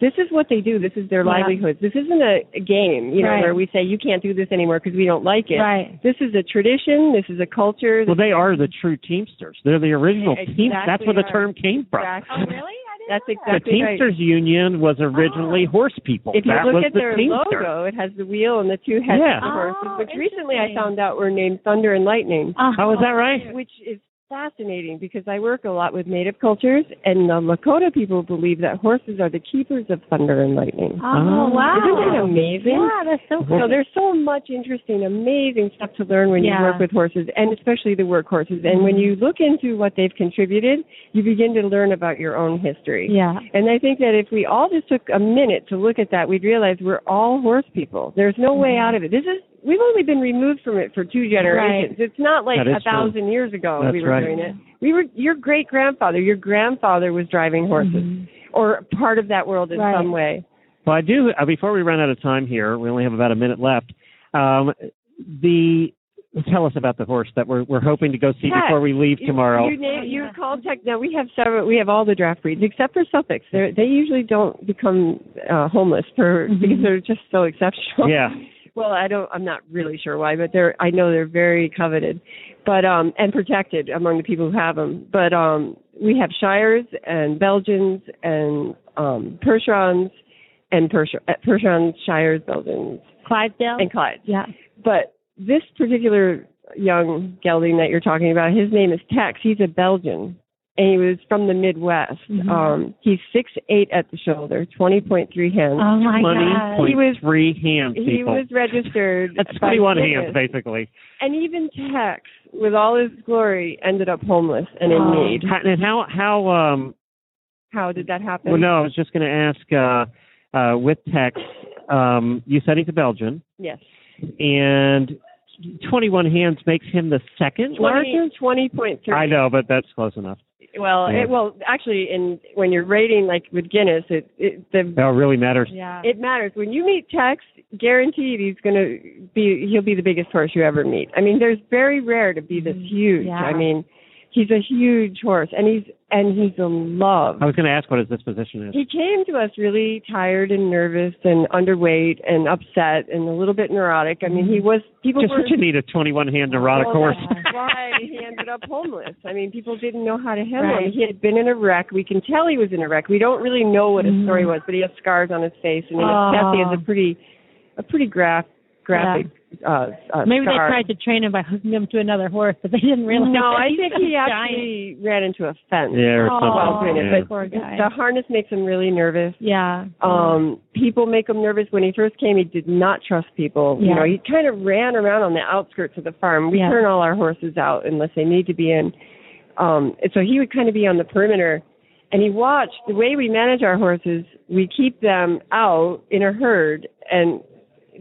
this is what they do. This is their Yeah. livelihoods. This isn't a, a game, you know, Right. where we say you can't do this anymore because we don't like it. Right. This is a tradition. This is a culture. Well, they are the true Teamsters. They're the original Yeah, team. That's where the right. term came from. Exactly. Oh, really? I didn't That's The exactly right. Teamsters Union was originally horse people. If you that look was at the their Teamster. logo, it has the wheel and the two heads Yeah. of horses, Oh, which recently I found out were named Thunder and Lightning. Oh, is that right? Which is fascinating because I work a lot with native cultures, and the Lakota people believe that horses are the keepers of thunder and lightning. Oh, wow. Isn't it amazing? Yeah, that's so cool. So there's so much interesting, amazing stuff to learn when Yeah. you work with horses, and especially the work horses. And when you look into what they've contributed, you begin to learn about your own history. Yeah. And I think that if we all just took a minute to look at that, we'd realize we're all horse people. There's no way Mm-hmm. out of it. This is we've only been removed from it for two generations. It's not like a thousand true. years ago That's we were right. doing it. We were your great grandfather, your grandfather was driving horses or part of that world in Mm-hmm. Right. some way. Well, I do. Uh, before we run out of time here, we only have about a minute left. Um, the tell us about the horse that we're we're hoping to go see Tex. before we leave tomorrow. You, name, you called tech. Now we have several. We have all the draft breeds except for Suffolks. They they usually don't become uh, homeless for because they're just so exceptional. yeah. Well, I don't. I'm not really sure why, but they're. I know they're very coveted, but um and protected among the people who have them. But um we have Shires and Belgians and um Percherons and Percher, uh, Percherons, Shires, Belgians, Clydesdale? and Clyde. Yeah. But this particular young gelding that you're talking about, his name is Tex. He's a Belgian, and he was from the Midwest. Mhm. Um, he's six eight at the shoulder, twenty point three hands. Oh my Twenty god. He was- three hands, he was registered. That's twenty-one hands, basically. And even Tex, with all his glory, ended up homeless and in Oh. need. How, and how how um How did that happen? well no, I was just going to ask uh uh with Tex um you said he's a Belgian Yes. and 21 hands makes him the second 20, largest. 20.3. I know, but that's close enough. Well, Yeah. it, well, actually, in when you're rating like with Guinness, it, it the That really matters. Yeah. it matters. When you meet Tex, guaranteed he's going to be he'll be the biggest horse you ever meet. I mean, there's very rare to be this mm-hmm. huge. Yeah. I mean, he's a huge horse, and he's and he's a love. I was going to ask what his disposition is. He came to us really tired and nervous and underweight and upset and a little bit neurotic. I mean, he was people Just were what you need a 21 hand neurotic well, horse. That's why he ended up homeless. I mean, people didn't know how to handle Right. him. He had been in a wreck. We can tell he was in a wreck. We don't really know what his Mhm. story was, but he has scars on his face, and in his chest he has a pretty, a pretty graph, graphic. Uh, uh, Maybe they tried to train him by hooking him to another horse, but they didn't realize. No, that I think a he giant. actually ran into a fence. Yeah, or Oh, something. while Yeah. it, poor guy. the harness makes him really nervous. Yeah. Um, people make him nervous. When he first came, he did not trust people. You know, he kind of ran around on the outskirts of the farm. We Yeah. turn all our horses out unless they need to be in. Um, and so he would kind of be on the perimeter. And he watched the way we manage our horses. We keep them out in a herd, and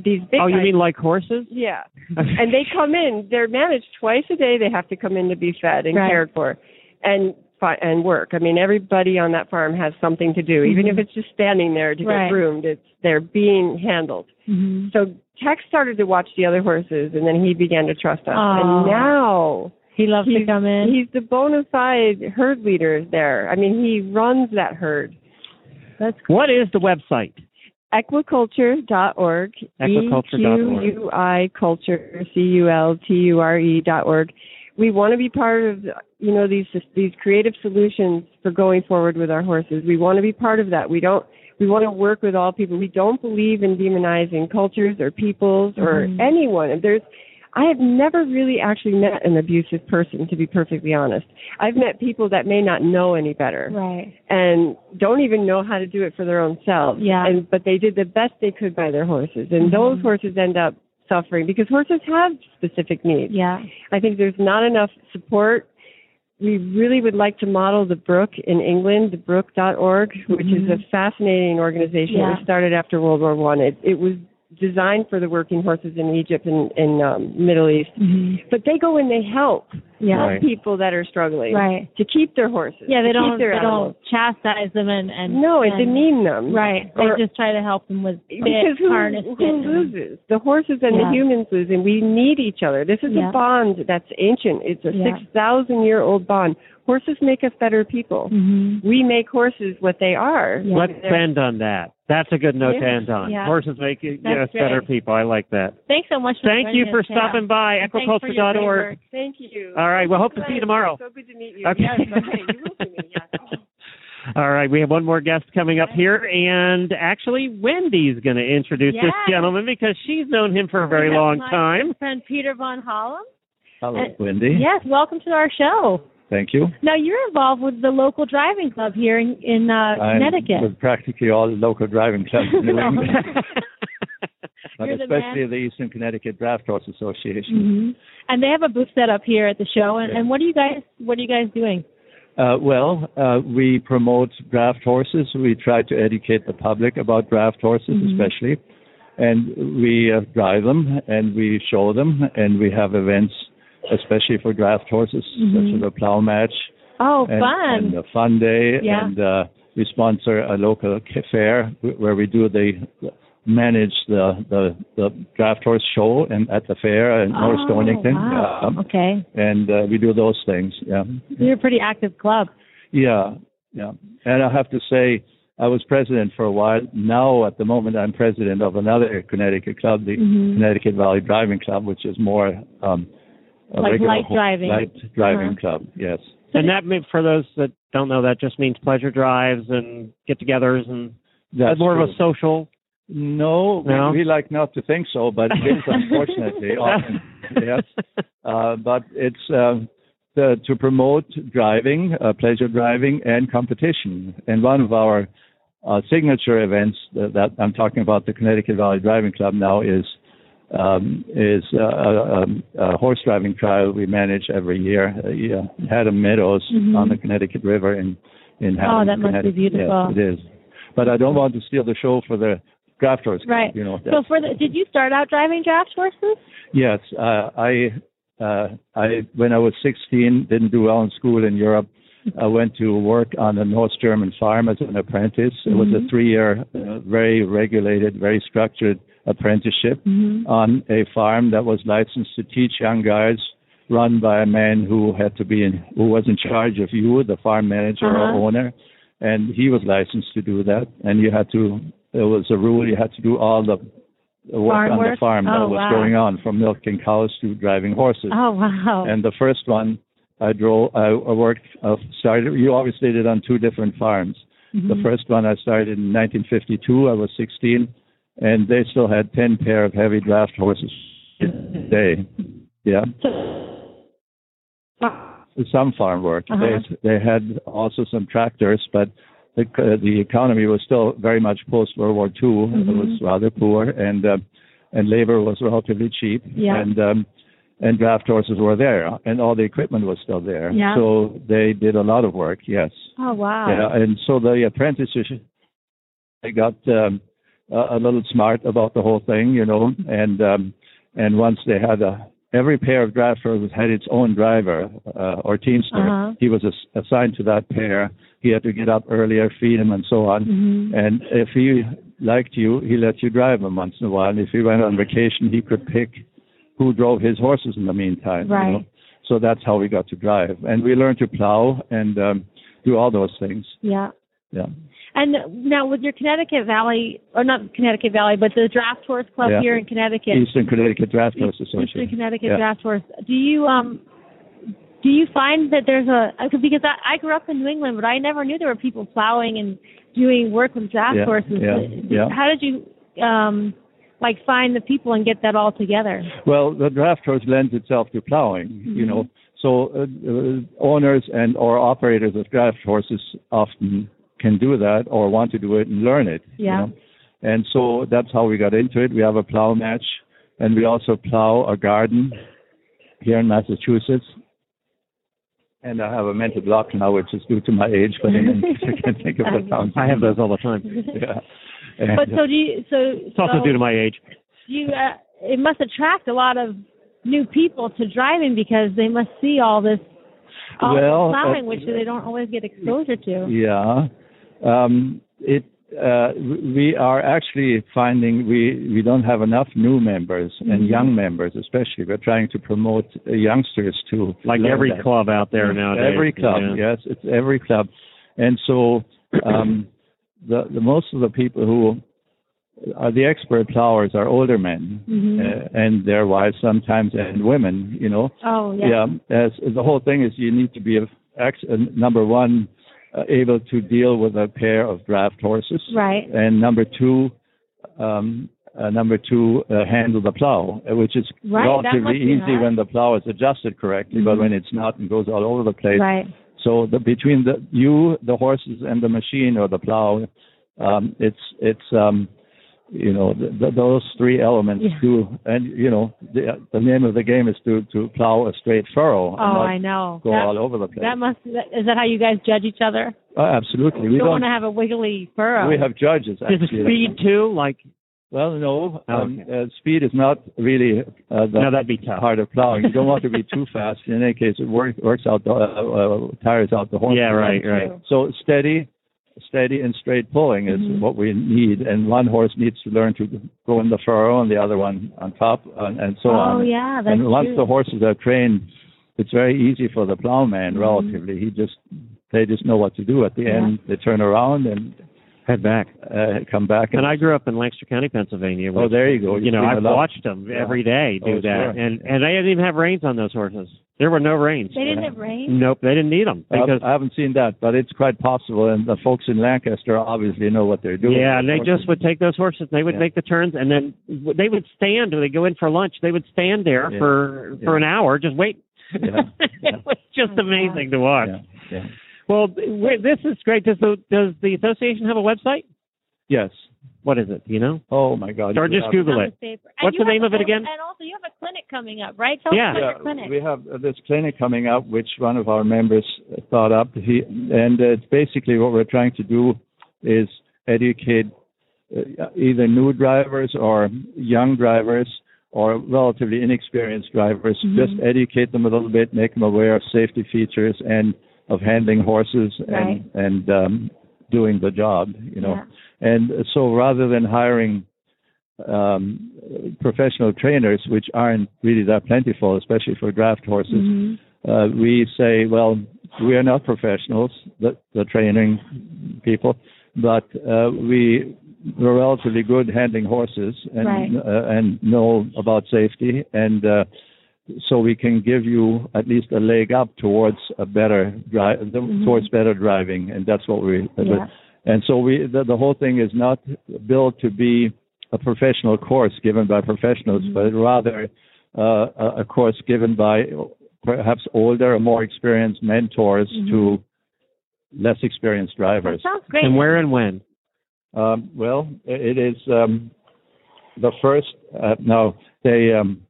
these big. Oh, you guys- mean like horses? Yeah. and they come in. They're managed twice a day. They have to come in to be fed and Right. cared for, and fi- and work. I mean, everybody on that farm has something to do, even Mhm. if it's just standing there to Right. get groomed. It's they're being handled. hmm So Tex started to watch the other horses, and then he began to trust us. Oh. And now He loves to come in. he's the bona fide herd leader there. I mean, he runs that herd. That's What is the website? Equiculture.org. Equiculture.org. E-Q-U-I culture, C-U-L-T-U-R-E dot org. We want to be part of, you know, these these creative solutions for going forward with our horses. We want to be part of that. We don't. We want to work with all people. We don't believe in demonizing cultures or peoples or Mhm. anyone. There's, I have never really actually met an abusive person, to be perfectly honest. I've met people that may not know any better right. and don't even know how to do it for their own selves. Yeah. And but they did the best they could by their horses, and Mhm. those horses end up suffering because horses have specific needs. Yeah. I think there's not enough support. We really would like to model the Brooke in England, thebrooke.org, which is a fascinating organization. Mm-hmm. Yeah. was started after World War One. It, it was designed for the working horses in Egypt and in um, Middle East. hmm But they go and they help Yeah. Right. people that are struggling Right. to keep their horses. Yeah, they don't they animals. don't chastise them and and No, and and, demean them. Right. They Or- just try to help them with because who, harness who and- loses? The horses and Yeah. the humans lose, and we need each other. This is Yeah. a bond that's ancient. It's a Yeah. six thousand year old bond. Horses make us better people. Mhm. We make horses what they are. Yeah. Let's end on that. That's a good note to end on. Yeah. Horses make you That's us better people. I like that. Thanks so much. For Thank you for stopping Sam. by, And thanks for your great equiculture.org. work. Thank you. All right. Well, hope to see you tomorrow. So good to meet you. Okay. Yes, okay. You will see me. Yes. All right, we have one more guest coming up here, and actually, Wendy's going to introduce this gentleman because she's known him for a very We have long my time. Friend Peter Von Hollum. Hello, Uh, Wendy. Yes, welcome to our show. Thank you. Now you're involved with the local driving club here in, in uh, I'm Connecticut. with practically all the local driving clubs in New England, but You're the especially the Eastern Connecticut Draft Horse Association. hmm And they have a booth set up here at the show. And, and what are you guys What are you guys doing? Uh, well, uh, we promote draft horses. We try to educate the public about draft horses, Mhm. especially, and we uh, drive them and we show them, and we have events, especially for draft horses, Mhm. such as a plow match Oh, and, fun! and a fun day, Yeah. and uh, we sponsor a local fair where we do the manage the the, the draft horse show and at the fair in North Oh, Stonington. wow. Um, okay, and uh, we do those things. Yeah. you're a pretty active club. Yeah, yeah. And I have to say, I was president for a while. Now, at the moment, I'm president of another Connecticut club, the Mhm. Connecticut Valley Driving Club, which is more um, a Like regular light ho- driving. light driving Uh-huh. club. Yes. and that, for those that don't know, that just means pleasure drives and get-togethers, and That's more of a social. No, we- No? we like not to think so, but it is unfortunately often. Yes, uh, but it's um, the, to promote driving, uh, pleasure driving, and competition. And one of our uh, signature events that, that I'm talking about, the Connecticut Valley Driving Club now, is um, is uh, a, a, a horse driving trial we manage every year. Uh, yeah, Haddam Meadows Mhm. on the Connecticut River in in Oh, that must be beautiful. Yes, it is. But I don't want to steal the show for the draft horse. Right. You know. So for the, did you start out driving draft horses? Yes, uh, I, uh, I when I was 16, didn't do well in school in Europe. I went to work on a North German farm as an apprentice. It was a Mhm. three-year, uh, very regulated, very structured apprenticeship Mhm. on a farm that was licensed to teach young guys, run by a man who had to be in, who was in charge of you, the farm manager Uh-huh. or owner, and he was licensed to do that. And you had to, there was a rule, you had to do all the the work Farm on the work? farm that Oh, was wow. going on, from milking cows to driving horses. Oh wow! And the first one I drove, I worked, uh, started. You always did on two different farms. The Mhm. first one I started in 1952. I was 16, and they still had 10 pair of heavy draft horses a day. Yeah, some farm work. Uh-huh. They they had also some tractors, but the uh, the economy was still very much post World War II. It Mhm. was rather poor, and uh, and labor was relatively cheap. Yeah. And um, and draft horses were there, and all the equipment was still there. Yeah. So they did a lot of work. Yes. Oh wow! Yeah, and so the apprentices, they got um, a, a little smart about the whole thing, you know, and um, and once they had a every pair of draft horses had its own driver uh, or teamster. Uh-huh. He was ass- assigned to that pair. He had to get up earlier, feed him, and so on. Mhm. And if he liked you, he let you drive him once in a while. And if he went on vacation, he could pick who drove his horses in the meantime. you Right. know. So that's how we got to drive, and we learned to plow and um, do all those things. Yeah. Yeah. And now with your Connecticut Valley, or not Connecticut Valley, but the Draft Horse Club Yeah. here in Connecticut, Eastern Connecticut Draft Horse Association, Eastern Connecticut Yeah. Draft Horse. Do you um do you find that there's a because I, I grew up in New England, but I never knew there were people plowing and doing work with draft Yeah, horses. yeah, yeah. How did you um like find the people and get that all together? Well, the draft horse lends itself to plowing, you know. So uh, uh, owners and or operators of draft horses often can do that or want to do it and learn it. you Yeah. know. And so that's how we got into it. We have a plow match, and we also plow a garden here in Massachusetts. And I have a mental block now, which is due to my age, but I can't think of the sound. I have those all the time. Yeah. And, But so do you so It's also so due to my age. you uh, it must attract a lot of new people to driving because they must see all this all Well, plowing uh, which they don't always get exposure to. Yeah. Um, it uh, we are actually finding we we don't have enough new members and Mhm. young members especially. We're trying to promote uh, youngsters to Like every that. club out there now. Every club, yeah. yes, it's every club, and so um, the the most of the people who are the expert plowers are older men Mhm. uh, and their wives sometimes and women. You know, Oh yeah. yeah. As, the whole thing is you need to be a, ex- uh, number one uh, able to deal with a pair of draft horses. Right. And number two, um, uh, number two, uh, handle the plow, uh, which is Right, relatively easy when the plow is adjusted correctly, but Mhm. when it's not and goes all over the place. Right. So the, between the you, the horses, and the machine or the plow, um, it's it's um, you know th th those three elements Yeah. do, and you know the the name of the game is to to plow a straight furrow. and Oh, not I know. Go That- all over the place. That must. That, is that how you guys judge each other? Oh, absolutely. We you don't, don't. want to have a wiggly furrow. We have judges. Is it speed too? Like Well, no. Oh, Um, uh, speed is not really uh, the No, that'd be tough. part of plowing. You don't want to be too fast. In any case, it work, works out the uh, uh, tires out the horse. Yeah, right, right. So steady, steady and straight pulling is Mhm. what we need, and one horse needs to learn to go in the furrow, and the other one on top, and, and so oh on. yeah, that's and once true. the horses are trained, it's very easy for the plowman. Mhm. Relatively, he just they just know what to do. At the Yeah. end, they turn around and head back. uh, come back. And I grew up in Lancaster County, Pennsylvania. Oh, there you go. You You've know, I've watched them Yeah. every day do Oh, that, sure. and and they didn't even have reins on those horses. There were no reins. They didn't have rain. Nope, they didn't need them because I haven't seen that, but it's quite possible, and the folks in Lancaster obviously know what they're doing. yeah, and they just would take those horses. They would Yeah. make the turns, and then they would stand when they go in for lunch. They would stand there Yeah. for for Yeah. an hour, just wait. Yeah. it was just Oh, amazing to watch. Yeah. yeah. Well, this is great. Does the does the association have a website? Yes. What is it? You know, Oh my God. or just Google it. What's the name have of it again? And also, you have a clinic coming up, right? Tell Yeah. us about Yeah, your clinic. we have uh, this clinic coming up, which one of our members thought up. He, and uh, it's basically what we're trying to do is educate uh, either new drivers or young drivers or relatively inexperienced drivers. Mhm. Just educate them a little bit, make them aware of safety features and of handling horses Right. and and um, doing the job. You know. Yeah. And so rather than hiring um, professional trainers, which aren't really that plentiful, especially for draft horses, Mhm. uh, we say, well, we are not professionals, the, the training people, but uh, we we're relatively good handling horses and Right. uh, and know about safety, and uh, so we can give you at least a leg up towards a better drive, Mhm. towards better driving, and that's what we. Yeah. And so we the, the whole thing is not built to be a professional course given by professionals, Mhm. but rather uh, a, a course given by perhaps older or more experienced mentors Mhm. to less experienced That drivers. sounds great. And where and when? Um, well, it is um, the first. Uh, no, they um,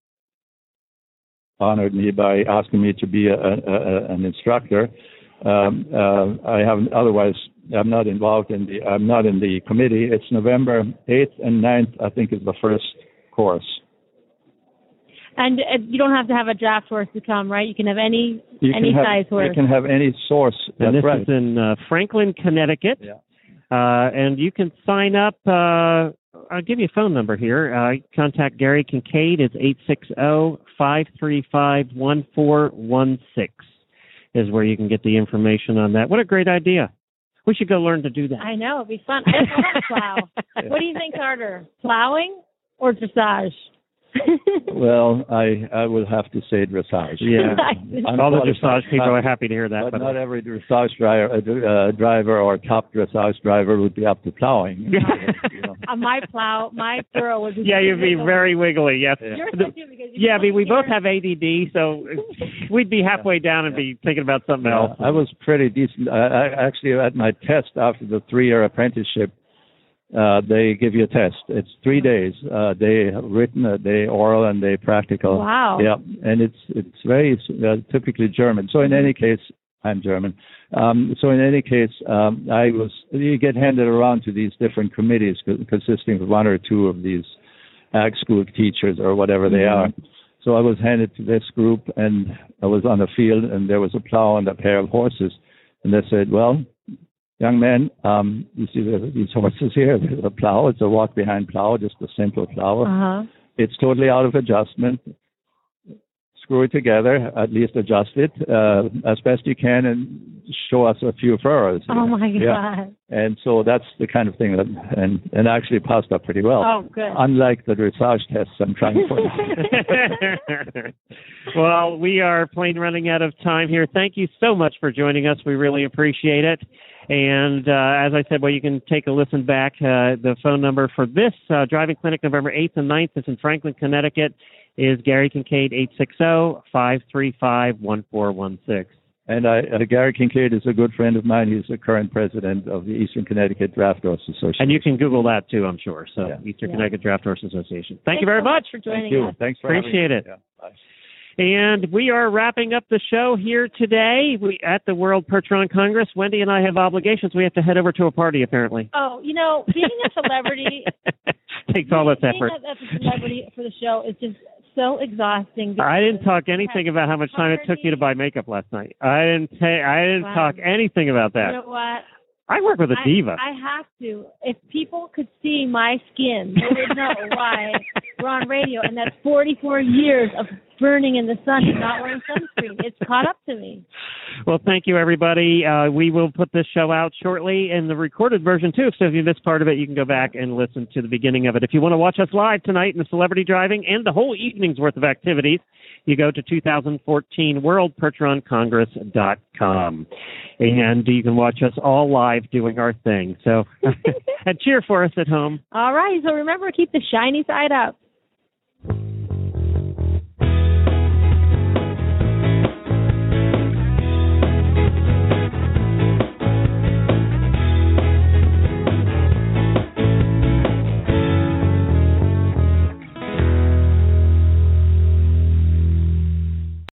honored me by asking me to be a, a, a, an instructor. Um, uh, I haven't. Otherwise, I'm not involved in the. I'm not in the committee. It's November 8th and 9th. I think is the first course. And uh, you don't have to have a draft horse to come, right? You can have any You any have, size horse. You can have any source. And That's this right. is in uh, Franklin, Connecticut. Yeah. Uh, and you can sign up. I'll give you a phone number here. Uh, contact Gary Kincaid. It's eight six zero five three five one four one six. Is where you can get the information on that. What a great idea! We should go learn to do that. I know it'd be fun. I plow. What do you think's harder, plowing or dressage? Well, I I will have to say dressage. Yeah. I'm All the dressage people are happy to hear that. But by the not every dressage driver, uh, driver or top dressage driver would be up to plowing. you know. Uh, my plow, my furrow would be. yeah, you'd be very wiggly. Yes. Yours The- would too because you yeah, I mean, we both have ADD, so we'd be halfway down and be thinking about something Yeah, else. I was pretty decent. I, I actually at my test after the three-year apprenticeship, uh, they give you a test. It's three days, uh, day written, a day oral, and day practical. Wow. Yeah, and it's it's very uh, typically German. So in any case, I'm German. Um, so in any case, um, I was you get handed around to these different committees co- consisting of one or two of these ag school teachers or whatever they Mhm. are. So I was handed to this group, and I was on the field, and there was a plow and a pair of horses, and they said, "Well, young man, um, you see the, these horses here? A plow. It's a walk behind plow, just a simple plow. Uh huh. It's totally out of adjustment. Screw it together, at least adjust it uh, as best you can, and show us a few furrows. Oh my god. Yeah. And so that's the kind of thing that, and and actually passed up pretty well. Oh, good. Unlike the dressage tests I'm trying to put. well, we are plain running out of time here. Thank you so much for joining us. We really appreciate it. And uh, as I said, well, you can take a listen back. Uh, the phone number for this uh, driving clinic, November 8th and 9th, is in Franklin, Connecticut, is Gary Kincaid, 860-535-1416. And I, uh, Gary Kincaid is a good friend of mine. He's the current president of the Eastern Connecticut Draft Horse Association. And you can Google that too, I'm sure. So Eastern Yeah. Connecticut Draft Horse Association. Thank Thanks you very so much. for joining Thank you. us. Thanks for Appreciate having me. it. Yeah, bye. And we are wrapping up the show here today we, at the World Percheron Congress. Wendy and I have obligations. We have to head over to a party, apparently. Oh, you know, being a celebrity, Takes all this being effort. a, as a celebrity for the show is just so exhausting. I didn't talk anything about how much time it took you to buy makeup last night. I didn't. ta- I didn't Wow. talk anything about that. You know what? I work with a I- diva. I, have to. If people could see my skin, they would know why we're on radio, and that's 44 years of burning in the sun and not wearing sunscreen. It's caught up to me. Well, thank you, everybody. Uh, we will put this show out shortly in the recorded version, too. So if you missed part of it, you can go back and listen to the beginning of it. If you want to watch us live tonight in the celebrity driving and the whole evening's worth of activities, you go to 2014 worldpercheroncongress.com. And you can watch us all live doing our thing. So, and cheer for us at home. All right, so remember, keep the shiny side up.